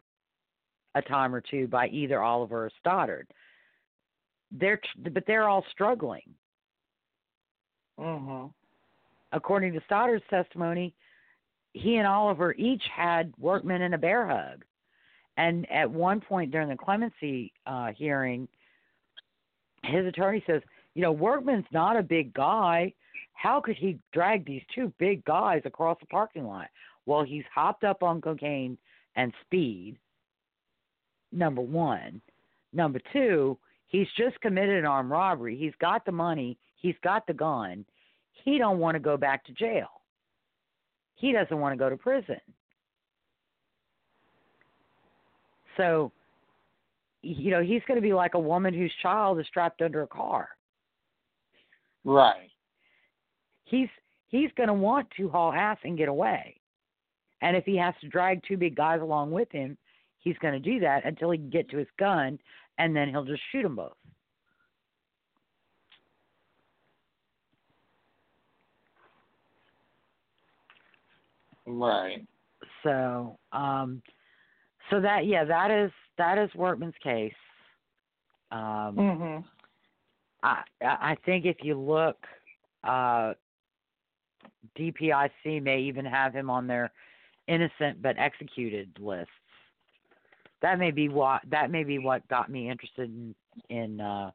a time or two by either Oliver or Stoddard. They're but they're all struggling. Mhm. According to Stoddard's testimony, he and Oliver each had Workman in a bear hug. And at one point during the clemency uh, hearing, his attorney says, You know, Workman's not a big guy. How could he drag these two big guys across the parking lot? Well, he's hopped up on cocaine and speed, number one. Number two, he's just committed an armed robbery. He's got the money. He's got the gun. He don't want to go back to jail. He doesn't want to go to prison. So, you know, he's going to be like a woman whose child is strapped under a car. Right. He's he's going to want to haul ass and get away. And if he has to drag two big guys along with him, he's going to do that until he can get to his gun, and then he'll just shoot them both. Right. So, um, so that yeah, that is that is Workman's case. Um, Mhm. I I think if you look, uh, DPIC may even have him on their innocent but executed lists. That may be what that may be what got me interested in in uh,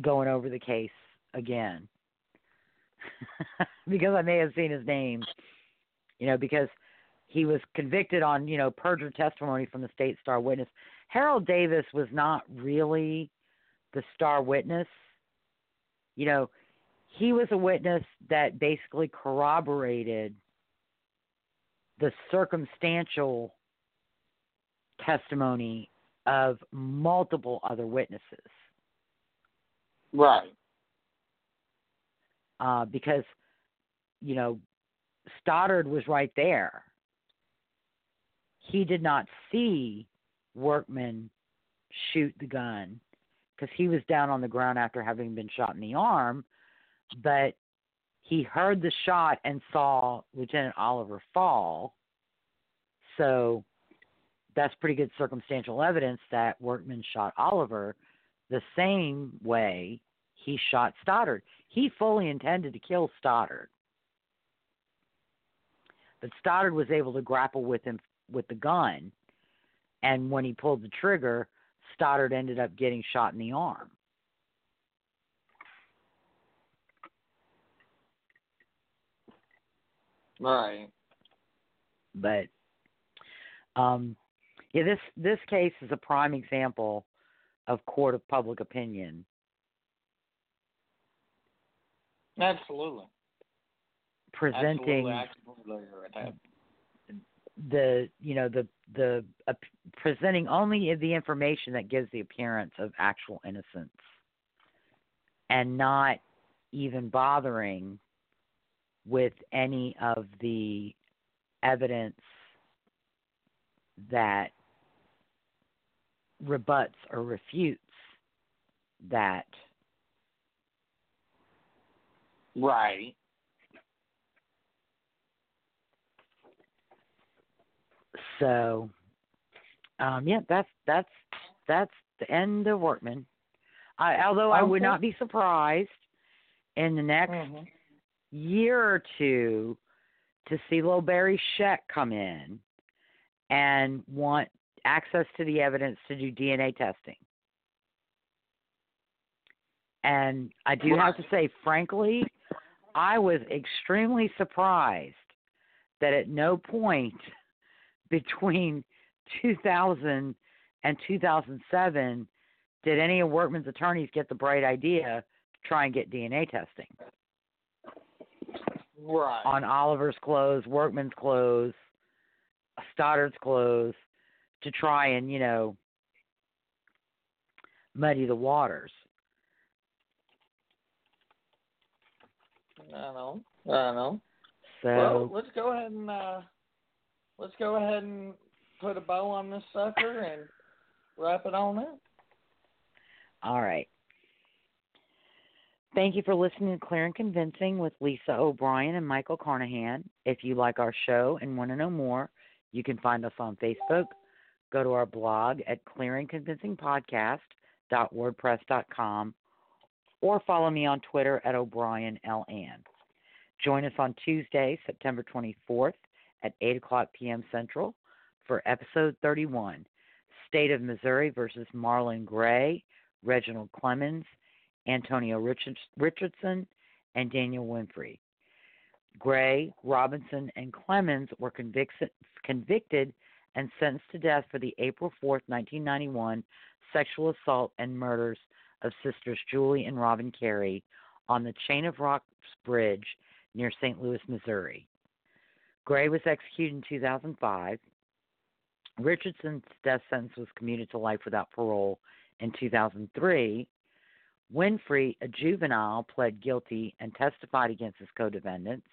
going over the case again, because I may have seen his name, you know, because he was convicted on you know perjured testimony from the state star witness. Harold Davis was not really the star witness. You know, he was a witness that basically corroborated the circumstantial testimony of multiple other witnesses. Right. Uh, because, you know, Stoddard was right there. He did not see Workman shoot the gun because he was down on the ground after having been shot in the arm, but he heard the shot and saw Lieutenant Oliver fall. So that's pretty good circumstantial evidence that Workman shot Oliver the same way he shot Stoddard. He fully intended to kill Stoddard. But Stoddard was able to grapple with him with the gun, and when he pulled the trigger, Stoddard ended up getting shot in the arm. Right. But um, yeah, this this case is a prime example of court of public opinion. Absolutely. Presenting Absolutely. I completely agree with that. the you know the the uh, presenting only the information that gives the appearance of actual innocence and not even bothering with any of the evidence that rebuts or refutes that Right. so um yeah that's that's that's the end of workman i although i would not be surprised in the next Mhm. Year or two to see Barry Scheck come in and want access to the evidence to do DNA testing. And I do have to say, frankly, I was extremely surprised that at no point between 2000 and 2007 did any of Workman's attorneys get the bright idea to try and get DNA testing Right. on Oliver's clothes, Workman's clothes, Stoddard's clothes to try and, you know, muddy the waters. I know. I know. So well, let's go ahead and uh, let's go ahead and put a bow on this sucker and wrap it on up. All right. Thank you for listening to Clear and Convincing with Lisa O'Brien and Michael Carnahan. If you like our show and want to know more, you can find us on Facebook. Go to our blog at clearandconvincingpodcast.wordpress.com or follow me on Twitter at O'Brien LN. Join us on Tuesday, September 24th at 8 o'clock p.m. Central for episode 31 State of Missouri versus Marlin Gray, Reginald Clemons, Antonio Richardson, and Daniel Winfrey. Gray, Robinson, and Clemons were convicted, convicted and sentenced to death for the April 4, 1991 sexual assault and murders of sisters Julie and Robin Kerry on the Chain of Rocks Bridge near St. Louis, Missouri. Gray was executed in 2005. Richardson's death sentence was commuted to life without parole in 2003. Winfrey, a juvenile, pled guilty and testified against his co defendants.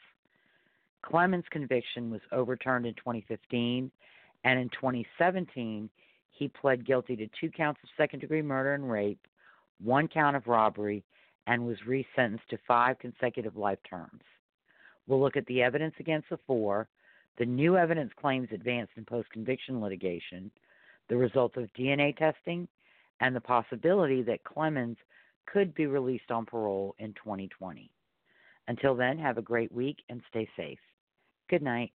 Clemons' conviction was overturned in 2015, and in 2017, he pled guilty to two counts of second degree murder and rape, one count of robbery, and was resentenced to five consecutive life terms. We'll look at the evidence against the four, the new evidence claims advanced in post conviction litigation, the results of DNA testing, and the possibility that Clemons could be released on parole in 2020. Until then, have a great week and stay safe. Good night.